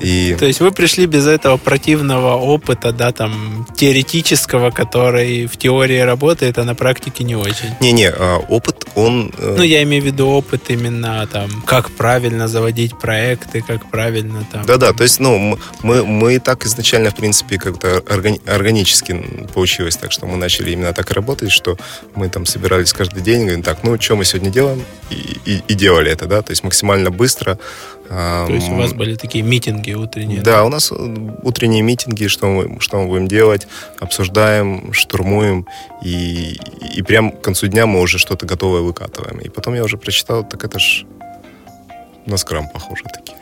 И... То есть вы пришли без этого противного опыта, да, там, теоретического, который в теории работает, а на практике не очень. Не-не, а, опыт, он... Э, ну, я имею в виду опыт именно, там, как правильно заводить проекты, как правильно там... Да-да, то есть, ну, мы, мы так изначально, в принципе, как-то органически получилось так, что мы начали именно так работать, что мы там собирались каждый день, говорим, так, ну, что мы сегодня делаем? И, и, и делали это, да, то есть максимально быстро, то есть у вас были такие митинги утренние? Да, да? у нас э, утренние митинги, что мы, что мы будем делать, обсуждаем, штурмуем, и, и прям к концу дня мы уже что-то готовое выкатываем. И потом я уже прочитал, так это ж на скрам похоже такие.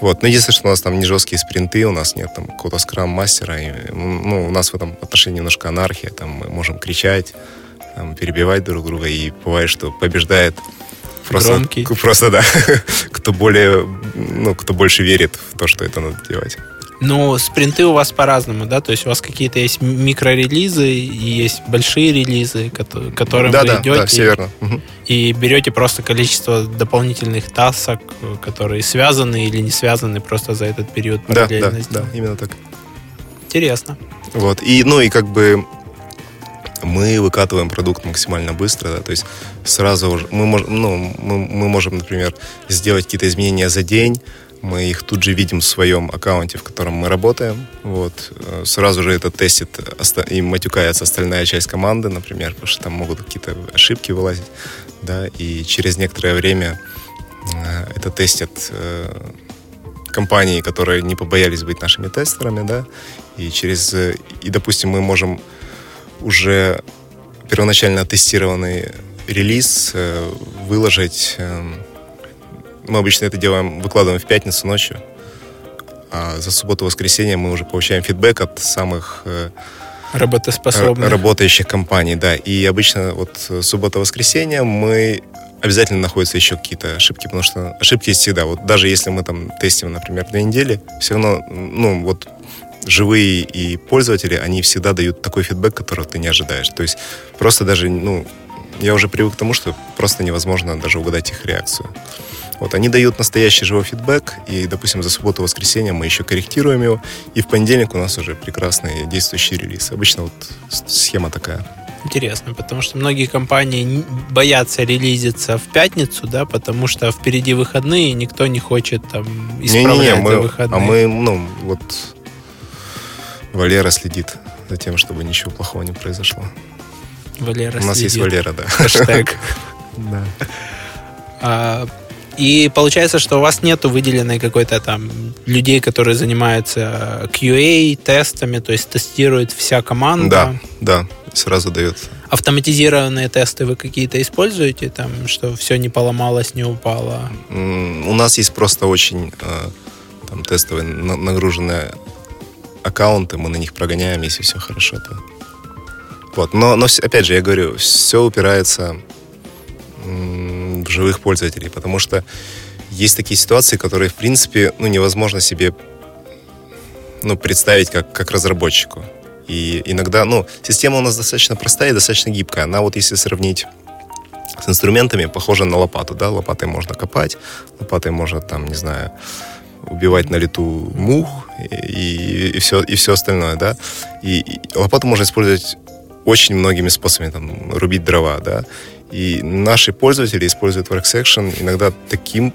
Вот. Но единственное, что у нас там не жесткие спринты, у нас нет там какого-то скрам-мастера. И, ну, у нас в этом отношении немножко анархия. Там мы можем кричать, там, перебивать друг друга. И бывает, что побеждает Просто, Громкий. Просто, да. кто более, ну, кто больше верит в то, что это надо делать. Ну, спринты у вас по-разному, да? То есть у вас какие-то есть микрорелизы и есть большие релизы, которым да, вы да, идете. Да, все верно. Угу. И берете просто количество дополнительных тасок, которые связаны или не связаны просто за этот период. Да, да, да, именно так. Интересно. Вот. И, ну, и как бы мы выкатываем продукт максимально быстро, да, то есть сразу уже мы можем, ну, мы, мы можем, например, сделать какие-то изменения за день, мы их тут же видим в своем аккаунте, в котором мы работаем. Вот. Э, сразу же это тестит и матюкается остальная часть команды, например, потому что там могут какие-то ошибки вылазить. Да, и через некоторое время э, это тестят э, компании, которые не побоялись быть нашими тестерами, да, и через, и, допустим, мы можем уже первоначально тестированный релиз э, выложить. Эм, мы обычно это делаем, выкладываем в пятницу ночью, а за субботу-воскресенье мы уже получаем фидбэк от самых э, работоспособных работающих компаний, да. И обычно вот суббота-воскресенье мы обязательно находятся еще какие-то ошибки, потому что ошибки есть всегда. Вот даже если мы там тестим, например, две недели, все равно, ну, вот живые и пользователи, они всегда дают такой фидбэк, которого ты не ожидаешь. То есть просто даже, ну, я уже привык к тому, что просто невозможно даже угадать их реакцию. Вот, они дают настоящий живой фидбэк, и, допустим, за субботу-воскресенье мы еще корректируем его, и в понедельник у нас уже прекрасный действующий релиз. Обычно вот схема такая. Интересно, потому что многие компании боятся релизиться в пятницу, да, потому что впереди выходные, и никто не хочет там исправлять не, не, не, мы, выходные. А мы, ну, вот Валера следит за тем, чтобы ничего плохого не произошло. Валера У нас следит. есть Валера, да. Хэштег. Да. А, и получается, что у вас нету выделенной какой-то там людей, которые занимаются QA, тестами, то есть тестирует вся команда. Да, да, сразу дает. Автоматизированные тесты вы какие-то используете, там, что все не поломалось, не упало? У нас есть просто очень э, там, тестовые нагруженная аккаунты, мы на них прогоняем, если все хорошо, то... Вот. Но, но опять же, я говорю, все упирается в живых пользователей, потому что есть такие ситуации, которые, в принципе, ну, невозможно себе ну, представить как, как разработчику. И иногда, ну, система у нас достаточно простая и достаточно гибкая. Она вот если сравнить с инструментами, похожа на лопату, да, лопатой можно копать, лопатой можно там, не знаю, убивать на лету мух и, и, все, и все остальное, да. И, и лопату можно использовать очень многими способами, там, рубить дрова, да. И наши пользователи используют WorkSection иногда таким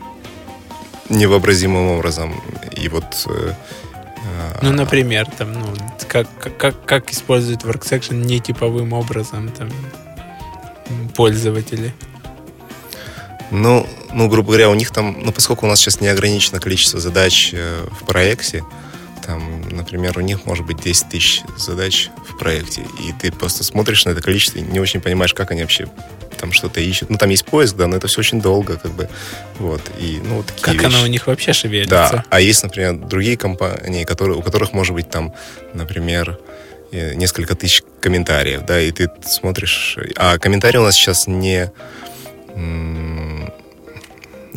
невообразимым образом. И вот... Э, ну, например, там, ну, как, как, как используют WorkSection нетиповым образом там, пользователи? Ну, ну, грубо говоря, у них там, ну, поскольку у нас сейчас не ограничено количество задач э, в проекте, там, например, у них может быть 10 тысяч задач в проекте, и ты просто смотришь на это количество и не очень понимаешь, как они вообще там что-то ищут. Ну, там есть поиск, да, но это все очень долго, как бы, вот, и, ну, вот такие Как вещи. оно у них вообще шевелится? Да, а есть, например, другие компании, которые, у которых может быть там, например, э, несколько тысяч комментариев, да, и ты смотришь, а комментарии у нас сейчас не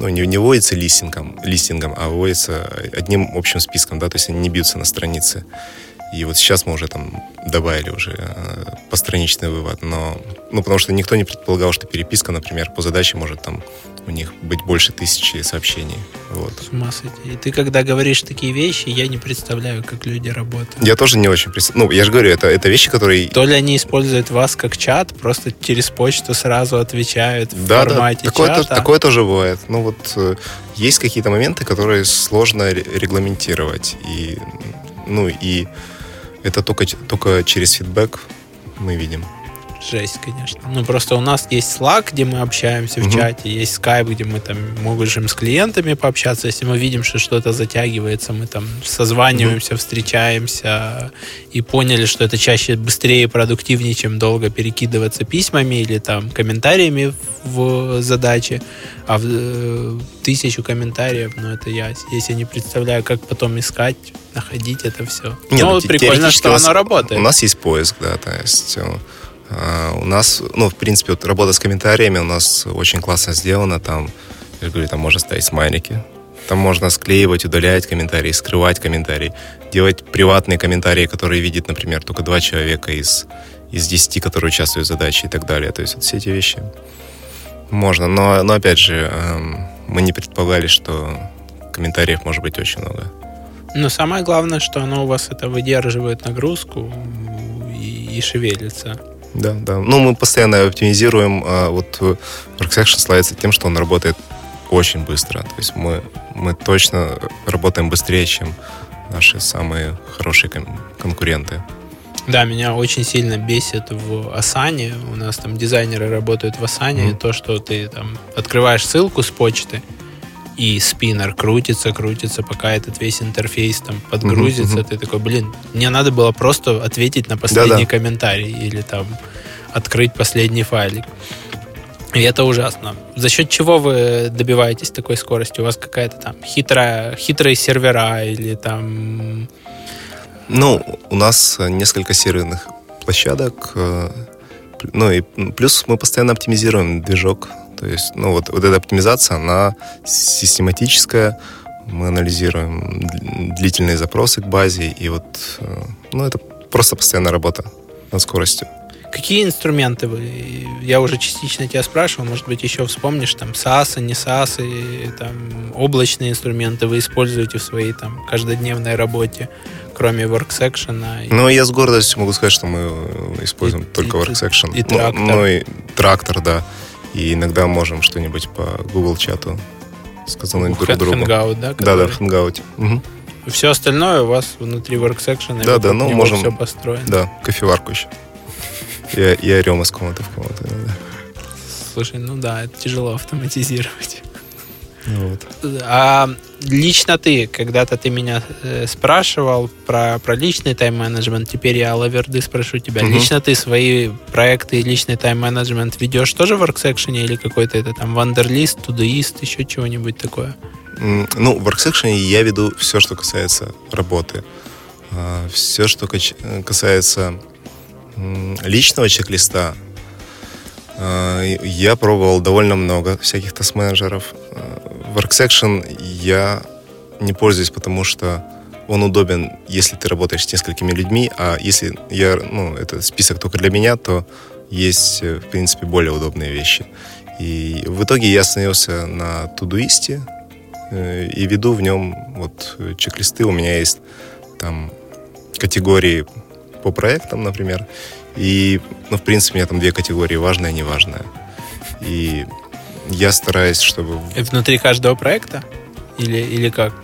ну, не, не вводится листингом, листингом, а вводится одним общим списком, да, то есть они не бьются на странице. И вот сейчас мы уже там добавили уже э, постраничный вывод, но, ну, потому что никто не предполагал, что переписка, например, по задаче может там у них быть больше тысячи сообщений. Вот. С ума сойти. И ты когда говоришь такие вещи, я не представляю, как люди работают. Я тоже не очень представляю. Ну, я же говорю, это, это вещи, которые... То ли они используют вас как чат, просто через почту сразу отвечают в да, формате да, такое, чата. То, такое тоже бывает. Ну, вот э, есть какие-то моменты, которые сложно регламентировать. И, ну, и это только, только через фидбэк мы видим. Жесть, конечно. Ну, просто у нас есть Slack, где мы общаемся в угу. чате, есть Skype, где мы там можем с клиентами пообщаться. Если мы видим, что что-то затягивается, мы там созваниваемся, угу. встречаемся и поняли, что это чаще быстрее и продуктивнее, чем долго перекидываться письмами или там комментариями в задаче. А в э, тысячу комментариев, ну, это я, если не представляю, как потом искать, находить это все. Нет, ну, вот прикольно, что оно работает. У нас есть поиск, да, то есть э, у нас, ну, в принципе, вот работа с комментариями у нас очень классно сделана. Там, я говорю, там можно ставить смайлики. Там можно склеивать, удалять комментарии, скрывать комментарии, делать приватные комментарии, которые видит, например, только два человека из, из десяти, которые участвуют в задаче и так далее. То есть вот все эти вещи можно. Но, но опять же, эм, мы не предполагали, что комментариев может быть очень много. Но самое главное, что оно у вас это выдерживает нагрузку и, и шевелится. Да, да. Ну, мы постоянно оптимизируем. А вот WorkSection славится тем, что он работает очень быстро. То есть мы, мы точно работаем быстрее, чем наши самые хорошие конкуренты. Да, меня очень сильно бесит в Асане. У нас там дизайнеры работают в Асане. Mm-hmm. То, что ты там открываешь ссылку с почты, и спиннер крутится, крутится, пока этот весь интерфейс там подгрузится, uh-huh. ты такой, блин, мне надо было просто ответить на последний Да-да. комментарий или там открыть последний файлик. И это ужасно. За счет чего вы добиваетесь такой скорости? У вас какая-то там хитрая, хитрые сервера или там... Ну, у нас несколько серверных площадок. Э, ну и плюс мы постоянно оптимизируем движок то есть, ну, вот, вот эта оптимизация, она систематическая. Мы анализируем длительные запросы к базе, и вот, э, ну, это просто постоянная работа над скоростью. Какие инструменты вы? Я уже частично тебя спрашивал, может быть, еще вспомнишь, там, SaaS, не SaaS, и, там, облачные инструменты вы используете в своей, там, каждодневной работе, кроме WorkSection? И... Ну, я с гордостью могу сказать, что мы используем и, только и, WorkSection. И, и трактор. Ну, ну, и трактор, да. И иногда можем что-нибудь по Google чату сказать друг другу. Hangout, да? Да, да, в Hangout. Угу. Все остальное у вас внутри worksection да, да, ну, можем, все построено. Да, кофеварку еще. Я, я орем из комнаты в комнату. Да. Слушай, ну да, это тяжело автоматизировать. Вот. А лично ты, когда-то ты меня э, спрашивал про, про личный тайм-менеджмент, теперь я лаверды спрошу тебя. Угу. Лично ты свои проекты и личный тайм-менеджмент ведешь тоже в WorkSection или какой-то это там Wanderlist, Todoist, еще чего-нибудь такое? Ну, в WorkSection я веду все, что касается работы. А, все, что касается личного чек-листа, а, я пробовал довольно много всяких тест-менеджеров. WorkSection я не пользуюсь, потому что он удобен, если ты работаешь с несколькими людьми, а если я, ну, это список только для меня, то есть, э, в принципе, более удобные вещи. И в итоге я остановился на Тудуисте э, и веду в нем вот чек-листы. У меня есть там категории по проектам, например. И, ну, в принципе, у меня там две категории, важная и неважная. И я стараюсь, чтобы... И внутри каждого проекта? Или, или как?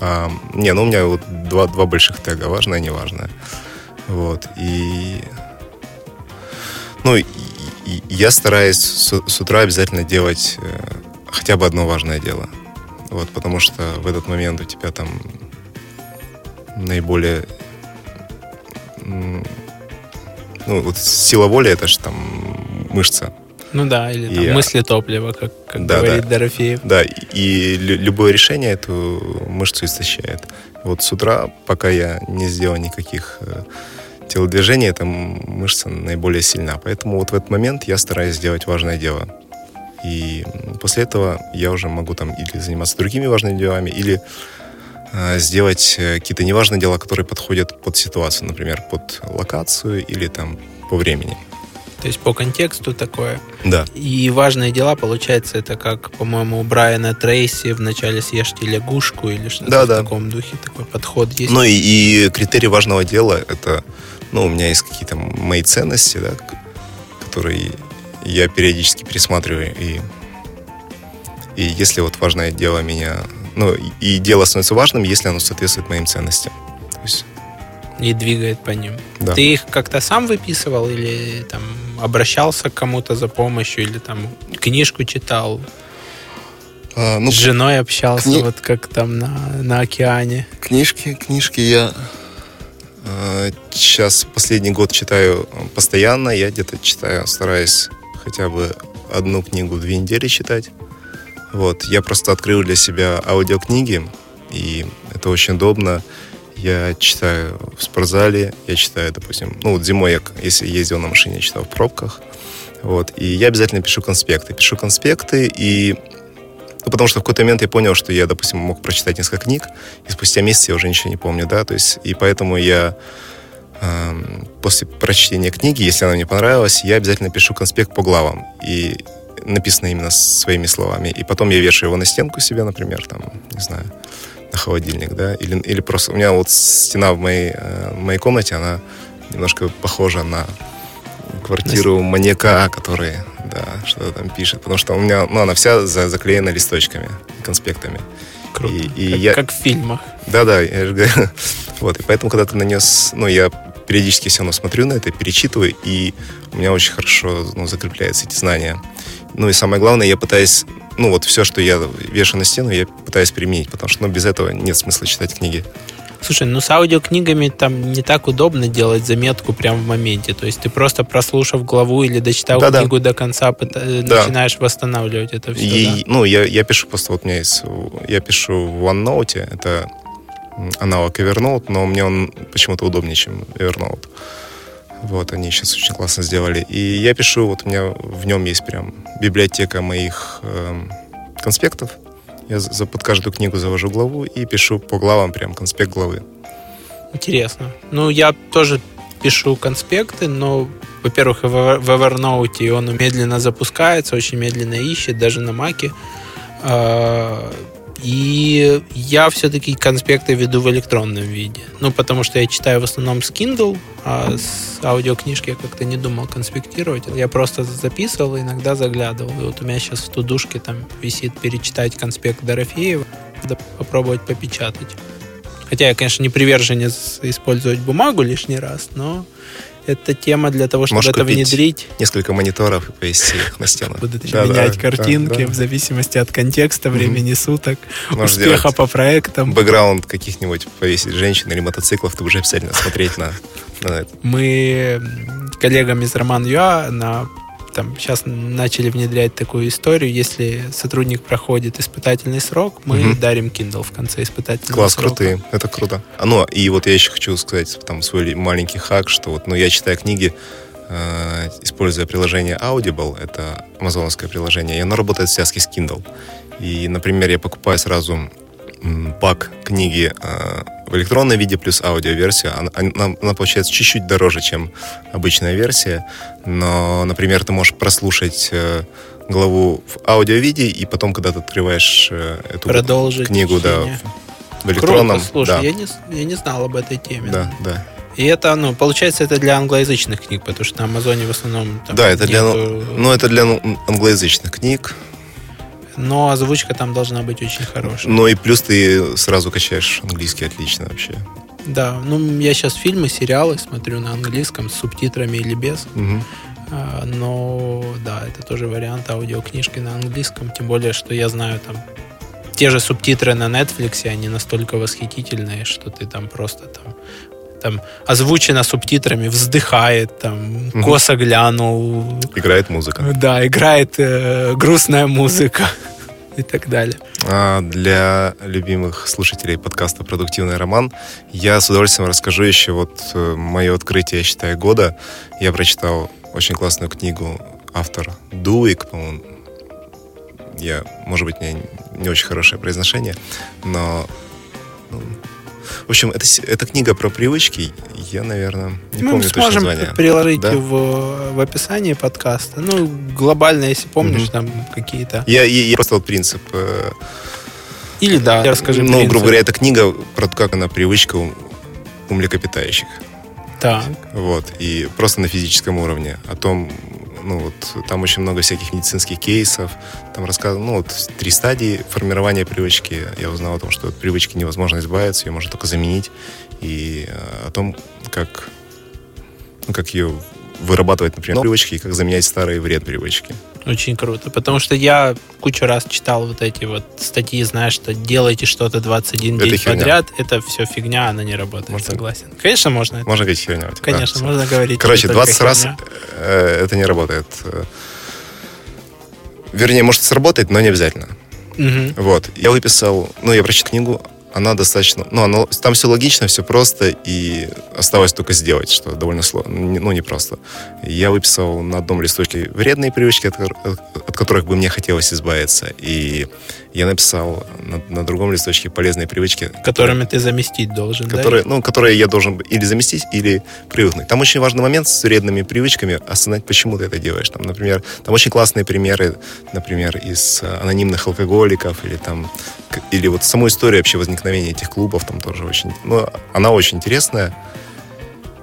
А, не, ну у меня вот два, два больших тега, важное и неважное. Вот. И... Ну, и, и я стараюсь с, с утра обязательно делать э, хотя бы одно важное дело. Вот, потому что в этот момент у тебя там наиболее ну, вот сила воли это же там мышца. Ну да, или там и, мысли топлива, как, как да, говорит да, Дорофеев. Да, и любое решение эту мышцу истощает. Вот с утра, пока я не сделал никаких э, телодвижений, эта мышца наиболее сильна. Поэтому вот в этот момент я стараюсь сделать важное дело. И после этого я уже могу там или заниматься другими важными делами, или Э, сделать э, какие-то неважные дела, которые подходят под ситуацию, например, под локацию или там по времени. То есть по контексту такое. Да. И важные дела, получается, это как, по-моему, у Брайана Трейси в начале «Съешьте лягушку» или что-то да, в да. таком духе, такой подход есть. Ну и, и критерий важного дела — это, ну, у меня есть какие-то мои ценности, да, которые я периодически пересматриваю, и, и если вот важное дело меня ну, и дело становится важным, если оно соответствует моим ценностям. То есть... И двигает по ним. Да. Ты их как-то сам выписывал или там обращался к кому-то за помощью или там книжку читал? А, ну, С женой общался, кни... вот как там на, на океане. Книжки, книжки я э, сейчас последний год читаю постоянно. Я где-то читаю, стараюсь хотя бы одну книгу в две недели читать. Вот, я просто открыл для себя аудиокниги, и это очень удобно. Я читаю в спортзале, я читаю, допустим, ну вот зимой я, если ездил на машине, я читал в пробках. Вот, и я обязательно пишу конспекты. Пишу конспекты, и ну, потому что в какой-то момент я понял, что я, допустим, мог прочитать несколько книг, и спустя месяц я уже ничего не помню, да, то есть, и поэтому я э, после прочтения книги, если она мне понравилась, я обязательно пишу конспект по главам. И написано именно своими словами. И потом я вешаю его на стенку себе, например, там, не знаю, на холодильник, да, или, или просто... У меня вот стена в моей, э, в моей комнате, она немножко похожа на квартиру маньяка, который, да, что-то там пишет. Потому что у меня, ну, она вся за, заклеена листочками, конспектами. Круто. И, и как, я... как в фильмах. Да-да, я же говорю. Вот, и поэтому, когда ты нанес... Ну, я периодически все равно смотрю на это, перечитываю, и у меня очень хорошо ну, закрепляются эти знания. Ну и самое главное, я пытаюсь, ну вот все, что я вешу на стену, я пытаюсь применить, потому что ну, без этого нет смысла читать книги. Слушай, ну с аудиокнигами там не так удобно делать заметку прямо в моменте. То есть ты просто прослушав главу или дочитав да, книгу да. до конца, да. начинаешь восстанавливать это все. И, да? Ну, я, я пишу просто, вот у меня есть, я пишу в OneNote, это аналог Evernote, но мне он почему-то удобнее, чем Evernote. Вот, они сейчас очень классно сделали. И я пишу, вот у меня в нем есть прям библиотека моих э, конспектов. Я за, под каждую книгу завожу главу и пишу по главам прям конспект главы. Интересно. Ну, я тоже пишу конспекты, но, во-первых, в Evernote он медленно запускается, очень медленно ищет, даже на Маке. И я все-таки конспекты веду в электронном виде. Ну, потому что я читаю в основном с Kindle, а с аудиокнижки я как-то не думал конспектировать. Я просто записывал, иногда заглядывал. И вот у меня сейчас в тудушке там висит перечитать конспект Дорофеева, надо попробовать попечатать. Хотя я, конечно, не приверженец использовать бумагу лишний раз, но это тема для того, чтобы Можешь это внедрить. Несколько мониторов и повесить их на стену. Будут да, менять да, картинки да, да. в зависимости от контекста, времени mm-hmm. суток, Можешь успеха по проектам. Бэкграунд каких-нибудь повесить женщин или мотоциклов, ты уже обязательно смотреть на, на это. Мы коллегам из Роман Юа на там сейчас начали внедрять такую историю, если сотрудник проходит испытательный срок, мы угу. дарим Kindle в конце испытательного Класс, срока. крутые, это круто. А, ну, и вот я еще хочу сказать там свой маленький хак, что вот, ну, я читаю книги, э, используя приложение Audible, это амазоновское приложение, и оно работает в связке с Kindle. И, например, я покупаю сразу пак книги э, в электронном виде плюс аудиоверсия. Она, она, она получается чуть-чуть дороже, чем обычная версия. Но, например, ты можешь прослушать э, главу в аудиовиде, и потом, когда ты открываешь э, эту Продолжить книгу да, в электронном... Круто, слушай, да, я, не, я не знал об этой теме. да, да. И это, ну, получается, это для англоязычных книг, потому что на Амазоне в основном... там Да, это для, ну, это для англоязычных книг. Но озвучка там должна быть очень хорошая. Ну и плюс ты сразу качаешь английский отлично вообще. Да, ну, я сейчас фильмы, сериалы смотрю на английском с субтитрами или без. А, Но, да, это тоже вариант аудиокнижки на английском. Тем более, что я знаю там те же субтитры на Netflix, они настолько восхитительные, что ты там просто там там озвучено субтитрами, вздыхает, там, Мгм. косо глянул, Играет музыка. да, играет э, грустная музыка и так далее. А для любимых слушателей подкаста «Продуктивный роман» я с удовольствием расскажу еще вот э, мое открытие, я считаю, года. Я прочитал очень классную книгу автор Дуик, по-моему. Я, может быть, меня не очень хорошее произношение, но... ну, в общем, это, это книга про привычки. Я, наверное, не Мы помню точно сможем название. приложить Да? в, в описании подкаста. Ну, глобально, если помнишь, Мгм. там какие-то. Я, я- я просто вот принцип э, Или да, расскажи. ну, принцип. грубо говоря, это книга про то, как она привычка у, у млекопитающих. Так. Вот. И просто на физическом уровне. О том, ну вот, там очень много всяких медицинских кейсов. Там рассказано, ну вот, три стадии формирования привычки. Я узнал о том, что от привычки невозможно избавиться, ее можно только заменить. И э, о том, как, ну, как ее вырабатывать, например, привычки, и как заменять старые вред привычки. Очень круто. Потому что я кучу раз читал вот эти вот статьи, знаешь, что делайте что-то 21 Это день херня. подряд. Это все фигня, она не работает, Можно- согласен. Конечно, можно это. Можно говорить херня? Конечно, Да. можно говорить. Короче, не только 20 раз херня. э, это не работает. Вернее, может сработать, но не обязательно. Мгм. Вот. Я выписал, ну, я прочитал книгу, она достаточно, ну, оно, там все логично, все просто, и осталось только сделать, что довольно сложно, ну, непросто. Я выписал на одном листочке вредные привычки, от, от которых бы мне хотелось избавиться, и я написал на, на другом листочке полезные привычки, Которыми ты заместить должен, да? которые, ну, которые я должен или заместить, или привыкнуть. Там очень важный момент с вредными привычками осознать, почему ты это делаешь. Там, например, там очень классные примеры, например, из э, анонимных алкоголиков или там или вот саму историю вообще возникновения этих клубов там тоже очень, ну, она очень интересная.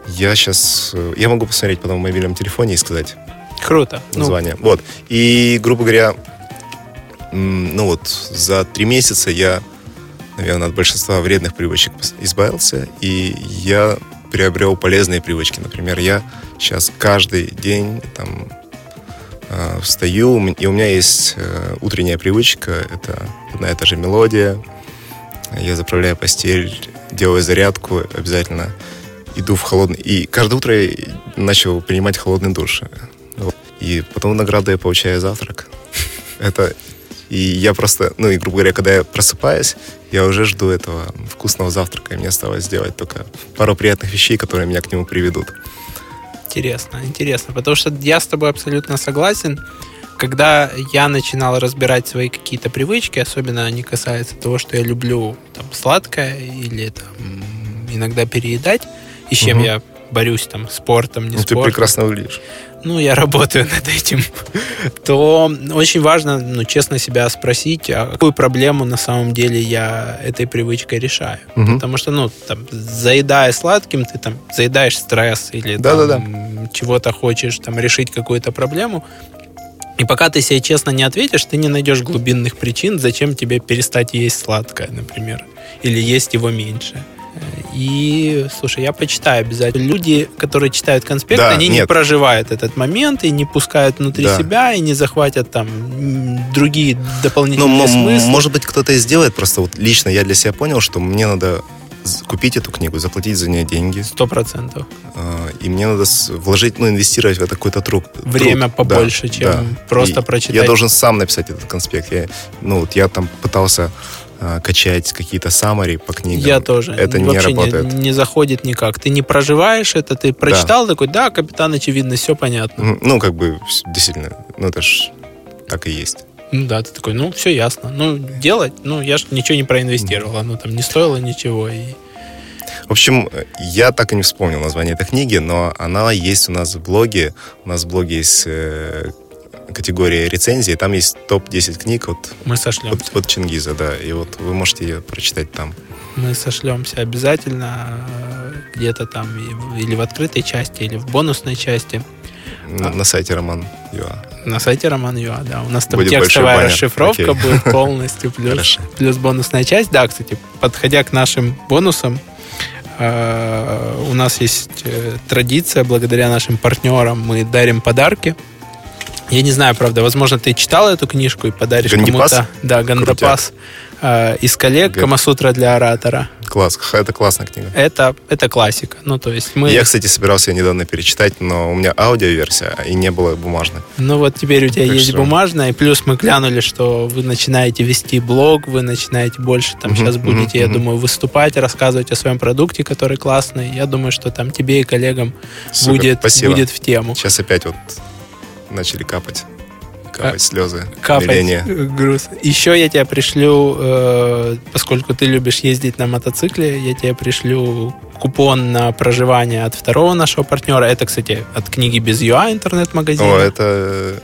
Я сейчас, я могу посмотреть потом в мобильном телефоне и сказать Круто. Ну, название. Вот. И, грубо говоря, ну вот за три месяца я, наверное, от большинства вредных привычек избавился, и я приобрел полезные привычки. Например, я сейчас каждый день там э, встаю, и у меня есть э, утренняя привычка, это одна и та же мелодия. Я заправляю постель, делаю зарядку обязательно, иду в холодный... И каждое утро я начал принимать холодный душ. И потом награду я получаю завтрак. Это... И я просто, ну и, грубо говоря, когда я просыпаюсь, я уже жду этого вкусного завтрака, и мне осталось сделать только пару приятных вещей, которые меня к нему приведут. Интересно, интересно. Потому что я с тобой абсолютно согласен. Когда я начинал разбирать свои какие-то привычки, особенно они касаются того, что я люблю там, сладкое или там, иногда переедать, и с чем Мгм. я борюсь там спортом, не Ну, ты спортом. прекрасно выглядишь. ну, я работаю над этим, то очень важно, ну, честно себя спросить, а какую проблему на самом деле я этой привычкой решаю. Мгм. Потому что, ну, там, заедая сладким, ты там заедаешь стресс или Да-да-да. там, чего-то хочешь там решить какую-то проблему. И пока ты себе честно не ответишь, ты не найдешь глубинных причин, зачем тебе перестать есть сладкое, например, или есть его меньше. И, слушай, я почитаю обязательно. Люди, которые читают конспект, Да, они не нет. проживают этот момент и не пускают внутри Да. себя, и не захватят там другие Ну, дополнительные м- смыслы. может быть, кто-то и сделает, просто вот лично я для себя понял, что мне надо купить эту книгу, заплатить за нее деньги, Сто процентов. э, и мне надо вложить, ну, инвестировать в это какой-то труд. Время труд. побольше, Да, чем да. просто И прочитать. Я должен сам написать этот конспект. Я, ну, вот я там пытался э, качать какие-то саммари по книгам. Я тоже. Это не Вообще работает. Не, заходит никак. Ты не проживаешь это, ты прочитал такой, да, капитан, очевидно, все понятно. Ну, как бы, действительно, ну, это ж так и есть. Ну да, ты такой, ну все ясно. Ну, делать, ну я ж ничего не проинвестировал, оно там не стоило ничего. И В общем, я так и не вспомнил название этой книги, но она есть у нас в блоге. У нас в блоге есть э, категория рецензии, там есть топ-10 книг от, Мы сошлемся. от, от Чингиза, да, и вот вы можете ее прочитать там. Мы сошлемся обязательно э, где-то там или в открытой части, или в бонусной части. На, А. на сайте Роман Юа. На сайте Роман Юа, да. У нас там Будет текстовая расшифровка Окей. будет полностью, плюс, Хорошо. плюс бонусная часть. Да, кстати, подходя к нашим бонусам, э, у нас есть э, традиция, благодаря нашим партнерам мы дарим подарки. Я не знаю, правда, возможно, ты читал эту книжку и подаришь кому-то. Да, Гандапас. э, из коллег Га- Камасутра для оратора. Класс, это классная книга. Это, это классика. Ну, то есть мы... Я, кстати, собирался ее недавно перечитать, но у меня аудиоверсия, и не было бумажной. Ну вот теперь у тебя Так есть что- бумажная, и плюс мы глянули, что вы начинаете вести блог, вы начинаете больше там сейчас будете, я думаю, выступать, рассказывать о своем продукте, который классный. Я думаю, что там тебе и коллегам Супер, будет, спасибо. будет в тему. Сейчас опять вот начали капать. Капать слезы. Капать умиления. груз. Еще я тебя пришлю, э, поскольку ты любишь ездить на мотоцикле, я тебе пришлю купон на проживание от второго нашего партнера. Это, кстати, от книги без ЮА интернет-магазина. О, это...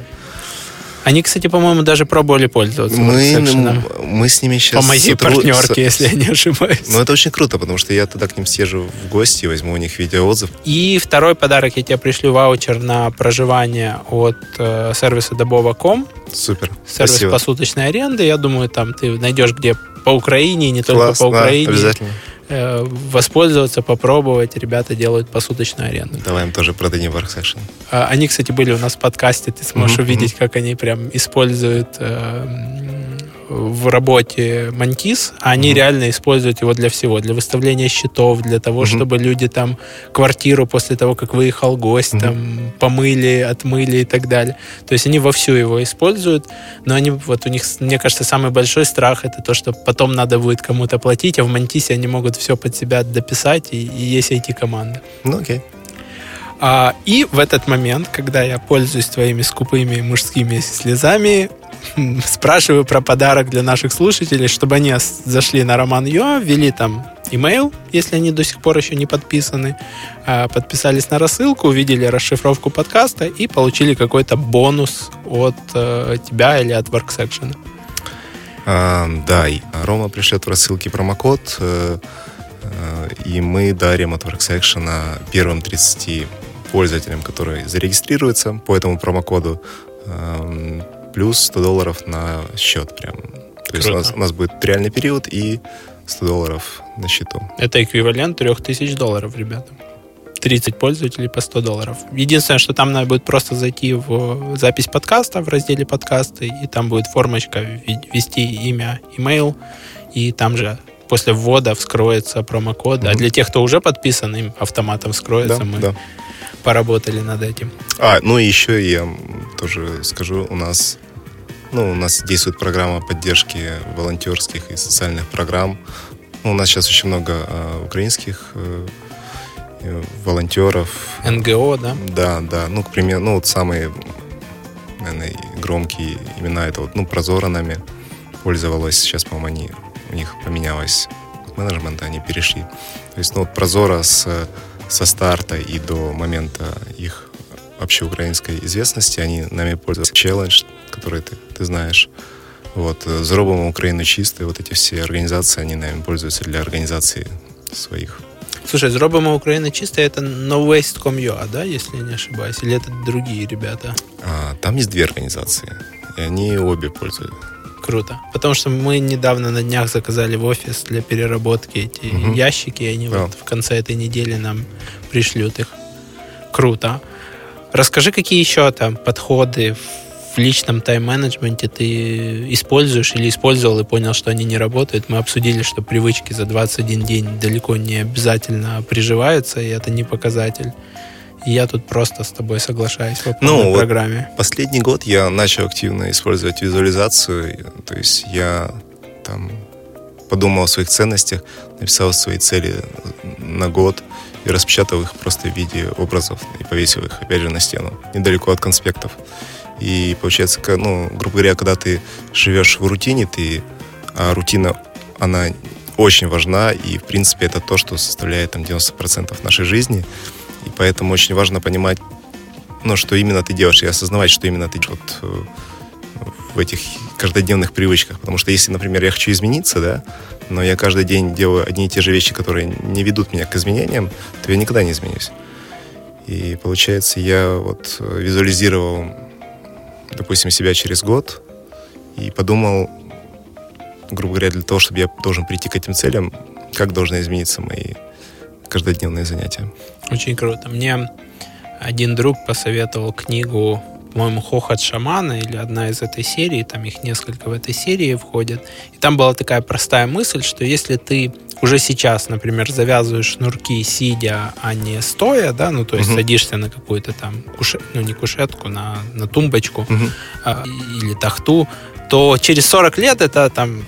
Они, кстати, по-моему, даже пробовали пользоваться Мы, мы с ними сейчас... По моей партнерке, если я не ошибаюсь. Ну, это очень круто, потому что я туда к ним съезжу в гости, возьму у них видеоотзыв. И второй подарок, я тебе пришлю ваучер на проживание от э, сервиса Добова.ком, Супер. сервис Спасибо. посуточной аренды. Я думаю, там ты найдешь где по Украине, не только Класс, по да, Украине, обязательно. Э, воспользоваться, попробовать. Ребята делают посуточную аренду. Давай им тоже продадим Workstation. А, Они, кстати, были у нас в подкасте. Ты сможешь Мгм, увидеть, как они прям используют э, в работе Мантис. А они Мгм. реально используют его для всего. Для выставления счетов, для того, Мгм. чтобы люди там квартиру после того, как выехал гость, Мгм. там помыли, отмыли и так далее. То есть они вовсю его используют. Но они, вот у них, мне кажется, самый большой страх это то, что потом надо будет кому-то платить, а в Мантисе они могут все под себя дописать, и, и есть IT-команда. Ну, окей. А, и в этот момент, когда я пользуюсь твоими скупыми мужскими слезами, спрашиваю про подарок для наших слушателей, чтобы они зашли на Роман Йо, ввели там имейл, если они до сих пор еще не подписаны, а, подписались на рассылку, увидели расшифровку подкаста и получили какой-то бонус от э, тебя или от WorkSection. А, да, Рома пришлет в рассылке промокод, э, э, и мы дарим от Worksection первым 30 пользователям, которые зарегистрируются по этому промокоду, плюс 100 долларов на счет прям. То есть у Круто. нас, у нас будет реальный период и 100 долларов на счету. Это эквивалент 3000 долларов, ребята. 30 пользователей по 100 долларов. Единственное, что там надо будет просто зайти в запись подкаста в разделе подкасты, и там будет формочка вве- ввести имя, имейл, и там же после ввода вскроется промокод. А Мгм. для тех, кто уже подписан, им автоматом вскроется. Да, Мы да. поработали над этим. А, ну и еще я тоже скажу, у нас, ну, у нас действует программа поддержки волонтерских и социальных программ. Ну, у нас сейчас очень много э, украинских э, э, волонтеров. НГО, да? Да, да. Ну, к примеру, ну, вот самые, наверное, громкие имена это вот, ну, Прозора нами пользовалась. Сейчас, по-моему, они, у них поменялось менеджмент, они перешли. То есть, ну, вот Прозора с, со старта и до момента их общеукраинской известности, они нами пользовались. Челлендж, который ты, ты знаешь. Вот, э, «Зробимо Украину чистой», вот эти все организации, они нами пользуются для организации своих Слушай, зробимо Украина чисто, это nowaste.com.ua, да, если я не ошибаюсь? Или это другие ребята? А, там есть две организации, и они обе пользуют. Круто. Потому что мы недавно на днях заказали в офис для переработки эти Мгм. ящики, и они Да. вот в конце этой недели нам пришлют их. Круто. Расскажи, какие еще там подходы в личном тайм-менеджменте ты используешь или использовал и понял, что они не работают. Мы обсудили, что привычки за 21 день далеко не обязательно приживаются, и это не показатель. И я тут просто с тобой соглашаюсь по Ну, вот программе. Последний год я начал активно использовать визуализацию, то есть я там подумал о своих ценностях, написал свои цели на год и распечатал их просто в виде образов и повесил их, опять же, на стену, недалеко от конспектов. И получается, ну, грубо говоря, когда ты живешь в рутине, ты, а рутина, она очень важна, и, в принципе, это то, что составляет там 90% нашей жизни. И поэтому очень важно понимать, ну, что именно ты делаешь, и осознавать, что именно ты вот э, в этих каждодневных привычках. Потому что если, например, я хочу измениться, да, но я каждый день делаю одни и те же вещи, которые не ведут меня к изменениям, то я никогда не изменюсь. И получается, я вот визуализировал, допустим, себя через год и подумал, грубо говоря, для того, чтобы я должен прийти к этим целям, как должны измениться мои каждодневные занятия. Очень круто. Мне один друг посоветовал книгу по-моему, «Хохот шамана» или одна из этой серии, там их несколько в этой серии входит. И там была такая простая мысль, что если ты уже сейчас, например, завязываешь шнурки сидя, а не стоя, да, ну, то есть угу. садишься на какую-то там, куше... ну, не кушетку, на, на тумбочку угу. а, или тахту, то через 40 лет это там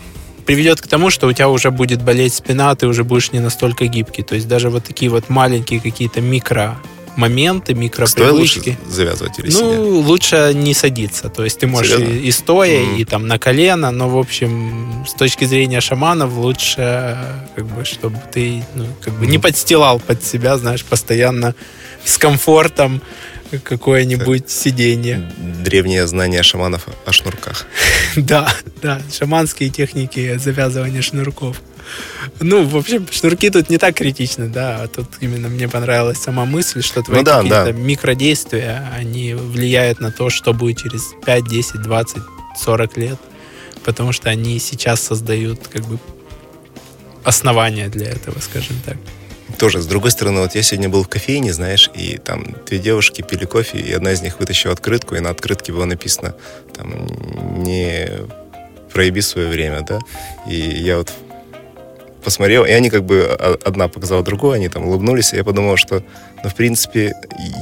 приведет к тому, что у тебя уже будет болеть спина, ты уже будешь не настолько гибкий. То есть даже вот такие вот маленькие какие-то микро моменты, микропривычки. лучше завязывать или Ну, сидя? лучше не садиться. То есть ты можешь и, и стоя, mm. и там на колено, но, в общем, с точки зрения шаманов лучше, как бы, чтобы ты ну, как бы mm. не подстилал под себя, знаешь, постоянно с комфортом какое-нибудь так. сиденье. Древнее знание шаманов о шнурках. да, да, шаманские техники завязывания шнурков. Ну, в общем, шнурки тут не так критичны, да. А тут именно мне понравилась сама мысль, что твои ну, да, какие-то да. микродействия, они влияют на то, что будет через 5, 10, 20, 40 лет. Потому что они сейчас создают как бы основания для этого, скажем так. Тоже, с другой стороны, вот я сегодня был в кофейне, знаешь, и там две девушки пили кофе, и одна из них вытащила открытку, и на открытке было написано там не проеби свое время, да. И я вот посмотрел, и они как бы одна показала другую, они там улыбнулись, и я подумал, что, ну, в принципе,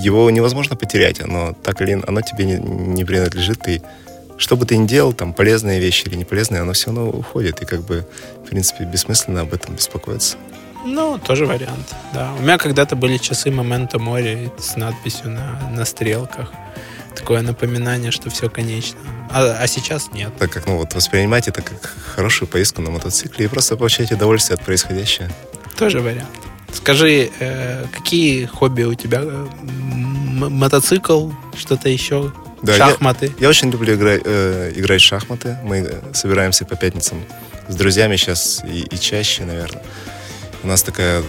его невозможно потерять, оно так или оно тебе не, не принадлежит, и что бы ты ни делал, там, полезные вещи или не полезные, оно все равно уходит, и как бы, в принципе, бессмысленно об этом беспокоиться. Ну, тоже вариант, да. У меня когда-то были часы момента моря с надписью на, на стрелках. Такое напоминание, что все конечно. А, а сейчас нет. Так как, ну, вот воспринимать это как хорошую поездку на мотоцикле и просто получать удовольствие от происходящего. Тоже вариант. Скажи, э, какие хобби у тебя? М- мотоцикл, что-то еще? Да, шахматы? Я, я очень люблю игра, э, играть в шахматы. Мы собираемся по пятницам с друзьями сейчас и, и чаще, наверное. У нас такая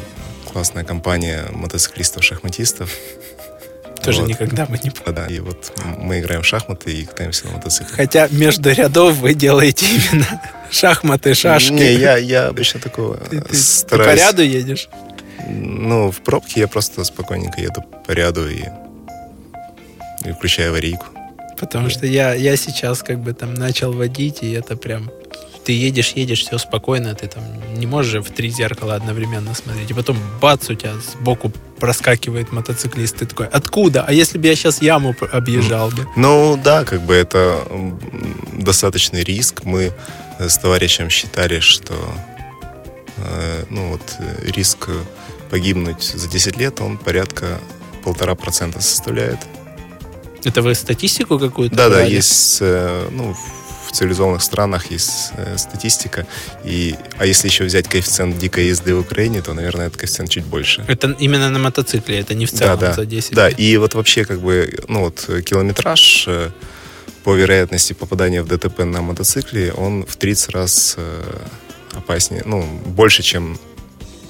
классная компания мотоциклистов-шахматистов. Тоже вот. никогда бы не Да, и вот мы играем в шахматы и катаемся на мотоцикле. Хотя между рядов вы делаете именно шахматы, шашки. Не, я, я обычно такого ты, ты, стараюсь... Ты по ряду едешь? Ну, в пробке я просто спокойненько еду по ряду и, и включаю аварийку. Потому что я, я сейчас как бы там начал водить, и это прям ты едешь, едешь, все спокойно, ты там не можешь в три зеркала одновременно смотреть. И потом бац, у тебя сбоку проскакивает мотоциклист. Ты такой, откуда? А если бы я сейчас яму объезжал бы? Ну да, как бы это достаточный риск. Мы с товарищем считали, что э, ну вот э, риск погибнуть за 10 лет, он порядка полтора процента составляет. Это вы статистику какую-то? Да, брали? да, есть э, ну, цивилизованных странах есть э, статистика. И, а если еще взять коэффициент дикой езды в Украине, то, наверное, этот коэффициент чуть больше. Это именно на мотоцикле, это не в целом да, да. за 10 Да, и вот вообще как бы, ну вот километраж э, по вероятности попадания в ДТП на мотоцикле, он в 30 раз э, опаснее, ну, больше, чем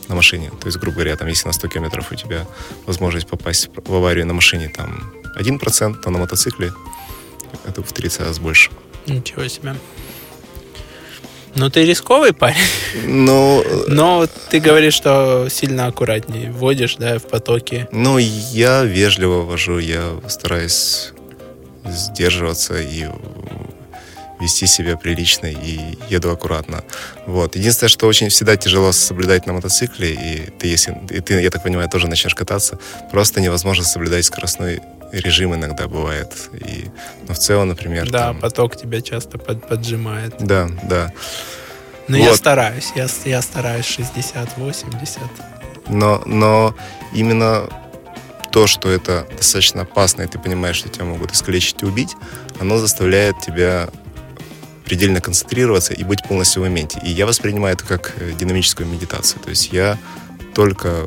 на машине. То есть, грубо говоря, там, если на 100 километров у тебя возможность попасть в аварию на машине там 1%, то на мотоцикле это в 30 раз больше. Ничего себе. Ну, ты рисковый парень. Ну... Но ты говоришь, что сильно аккуратнее водишь, да, в потоке. Ну, я вежливо вожу, я стараюсь сдерживаться и вести себя прилично и еду аккуратно. Вот. Единственное, что очень всегда тяжело соблюдать на мотоцикле, и ты, если, и ты, я так понимаю, тоже начнешь кататься, просто невозможно соблюдать скоростной режим иногда бывает. И, но в целом, например... Да, там... поток тебя часто под, поджимает. Да, да. Но вот. я стараюсь, я, я стараюсь 60-80. Но, но именно то, что это достаточно опасно, и ты понимаешь, что тебя могут искалечить и убить, оно заставляет тебя предельно концентрироваться и быть полностью в моменте. И я воспринимаю это как э, динамическую медитацию. То есть я только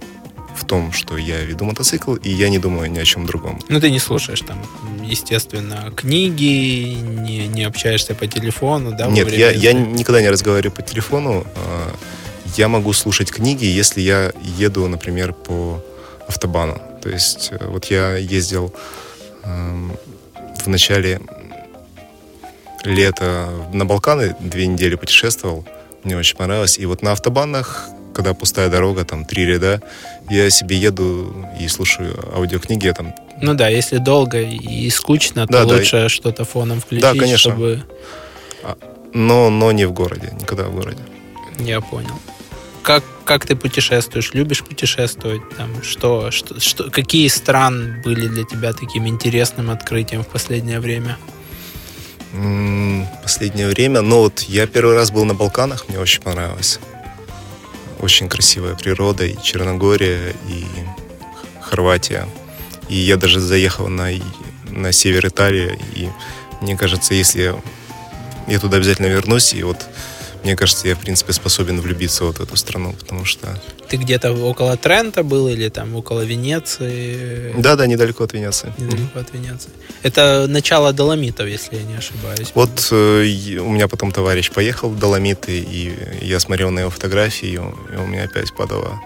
в том, что я веду мотоцикл, и я не думаю ни о чем другом. Ну, ты не слушаешь там, естественно, книги, не, не общаешься по телефону, да? Нет, я, я никогда не разговариваю по телефону. А, я могу слушать книги, если я еду, например, по автобану. То есть э, вот я ездил эм, в начале лета на Балканы, две недели путешествовал, мне очень понравилось. И вот на автобанах когда пустая дорога, там три ряда, я себе еду и слушаю аудиокниги, я там... Ну да, если долго и скучно, да, то да, лучше и... что-то фоном включить, да, конечно. чтобы... А, но, но не в городе, никогда в городе. Я понял. Как, как ты путешествуешь? Любишь путешествовать? Там, что, что, что, какие стран были для тебя таким интересным открытием в последнее время? Последнее время, ну вот я первый раз был на Балканах, мне очень понравилось очень красивая природа, и Черногория, и Хорватия. И я даже заехал на, на север Италии, и мне кажется, если я туда обязательно вернусь, и вот мне кажется, я, в принципе, способен влюбиться вот в эту страну, потому что... Ты где-то около Трента был или там около Венеции? Да, да, недалеко от Венеции. Недалеко mm-hmm. от Венеции. Это начало Доломитов, если я не ошибаюсь. Вот э, у меня потом товарищ поехал в Доломиты, и я смотрел на его фотографии, и у меня опять падало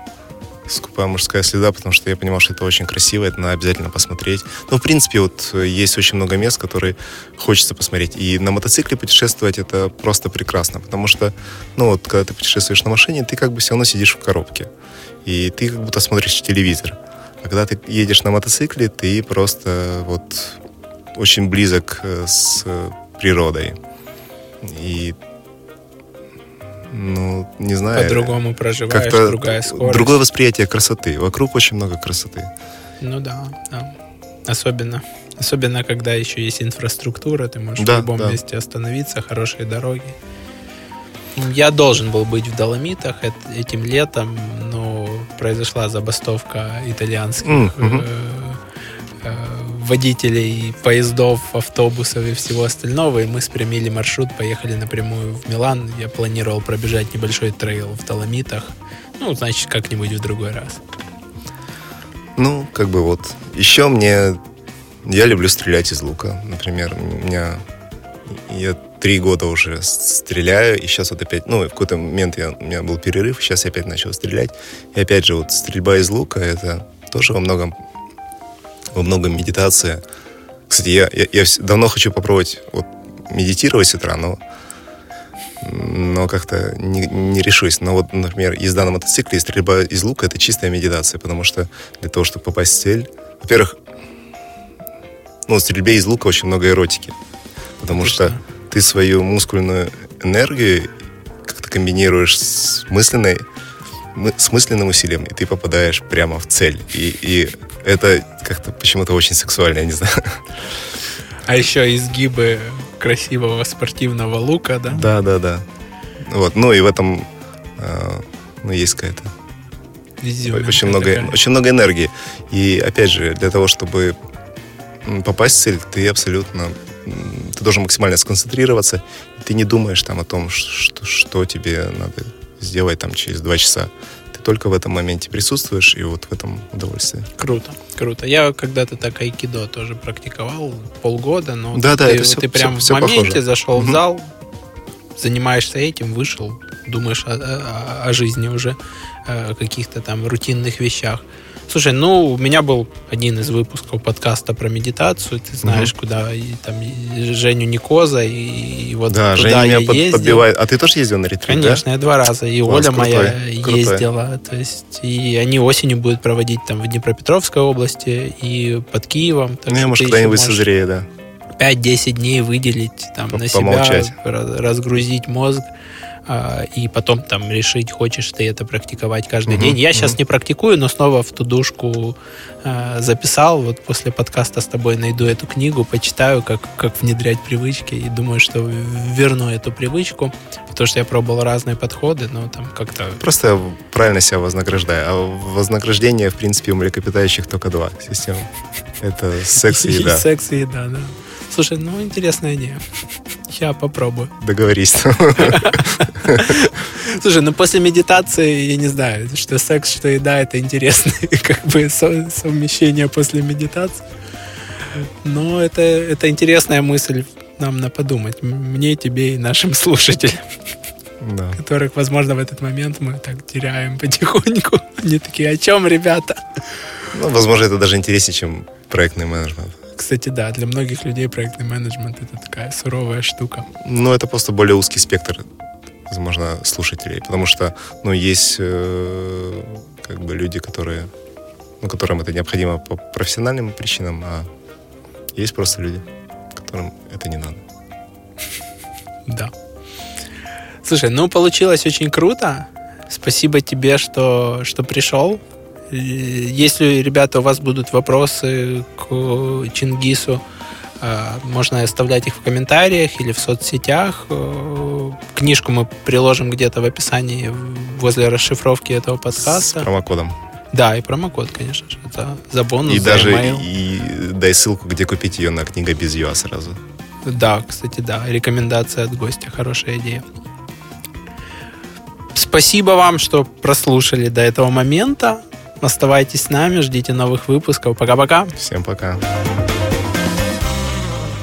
скупая мужская следа, потому что я понимал, что это очень красиво, это надо обязательно посмотреть. Ну, в принципе, вот э, есть очень много мест, которые хочется посмотреть. И на мотоцикле путешествовать это просто прекрасно, потому что, ну, вот когда ты путешествуешь на машине, ты как бы все равно сидишь в коробке. И ты как будто смотришь телевизор. А когда ты едешь на мотоцикле, ты просто вот очень близок э, с природой. И ну, не знаю. По-другому проживаешь, другая скорость. Другое восприятие красоты. Вокруг очень много красоты. Ну да, да. Особенно. Особенно, когда еще есть инфраструктура, ты можешь да, в любом да. месте остановиться, хорошие дороги. Я должен был быть в Доломитах этим летом, но произошла забастовка итальянских mm-hmm водителей поездов, автобусов и всего остального, и мы спрямили маршрут, поехали напрямую в Милан. Я планировал пробежать небольшой трейл в Толомитах. Ну, значит, как-нибудь в другой раз. Ну, как бы вот. Еще мне... Я люблю стрелять из лука. Например, у меня... Я три года уже стреляю, и сейчас вот опять, ну, в какой-то момент я, у меня был перерыв, сейчас я опять начал стрелять. И опять же, вот стрельба из лука, это тоже во многом во многом медитация. Кстати, я, я, я давно хочу попробовать вот, медитировать с утра, но, но как-то не, не решусь. Но вот, например, езда на мотоцикле и стрельба из лука — это чистая медитация, потому что для того, чтобы попасть в цель, во-первых, ну, в стрельбе из лука очень много эротики, потому Отлично. что ты свою мускульную энергию как-то комбинируешь с мысленной, с мысленным усилием, и ты попадаешь прямо в цель. И, и это как-то почему-то очень сексуально, я не знаю. А еще изгибы красивого спортивного лука, да? Да, да, да. Вот, ну и в этом э, ну, есть какая-то очень много, такая. очень много энергии. И опять же, для того, чтобы попасть в цель, ты абсолютно ты должен максимально сконцентрироваться. Ты не думаешь там о том, что, что тебе надо сделать там через два часа только в этом моменте присутствуешь, и вот в этом удовольствие. Круто, круто. Я когда-то так айкидо тоже практиковал полгода, но да, да, ты, это все, ты прям все, в моменте похоже. зашел угу. в зал, занимаешься этим, вышел, думаешь о, о, о жизни уже, о каких-то там рутинных вещах. Слушай, ну, у меня был один из выпусков подкаста про медитацию. Ты знаешь, угу. куда и, там и Женю Никоза, и, и вот да, туда Женя я меня ездил. подбивает. А ты тоже ездил на ретрит, Конечно, да? я два раза. И Класс, Оля крутой, моя крутой. ездила. То есть, и они осенью будут проводить там в Днепропетровской области и под Киевом. Так ну, я, может, когда-нибудь созрею, да. 5-10 дней выделить там, на себя, разгрузить мозг. А, и потом там решить, хочешь ты это практиковать каждый угу, день. Я угу. сейчас не практикую, но снова в тудушку э, записал. Вот после подкаста с тобой найду эту книгу, почитаю, как, как внедрять привычки, и думаю, что верну эту привычку, потому что я пробовал разные подходы, но там как-то... Просто правильно себя вознаграждаю. А вознаграждение, в принципе, у млекопитающих только два системы. Это секс и еда. Секс и еда, да. Слушай, ну, интересная идея. Я попробую. Договорись. Слушай, ну после медитации, я не знаю, что секс, что еда, это интересное как бы совмещение после медитации. Но это, это интересная мысль нам на подумать. Мне, тебе и нашим слушателям. Да. Которых, возможно, в этот момент мы так теряем потихоньку. Они такие, о чем, ребята? Ну, возможно, это даже интереснее, чем проектный менеджмент. Кстати, да, для многих людей проектный менеджмент это такая суровая штука. Ну, это просто более узкий спектр, возможно, слушателей, потому что, ну, есть э, как бы люди, которые, ну, которым это необходимо по профессиональным причинам, а есть просто люди, которым это не надо. Да. Слушай, ну получилось очень круто. Спасибо тебе, что, что пришел. Если, ребята, у вас будут вопросы к Чингису, а, можно оставлять их в комментариях или в соцсетях. Э, книжку мы приложим где-то в описании возле расшифровки этого подкаста. С промокодом. Да, и промокод, конечно же, за, за бонус, И за даже email. и дай ссылку, где купить ее на книга без ЮА сразу. Да, кстати, да. Рекомендация от гостя. Хорошая идея. Спасибо вам, что прослушали до этого момента. Оставайтесь с нами, ждите новых выпусков. Пока-пока. Всем пока.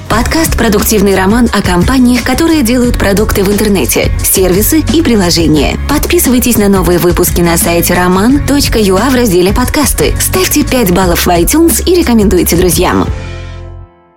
Подкаст «Продуктивный роман» о компаниях, которые делают продукты в интернете, сервисы и приложения. Подписывайтесь на новые выпуски на сайте roman.ua в разделе «Подкасты». Ставьте 5 баллов в iTunes и рекомендуйте друзьям.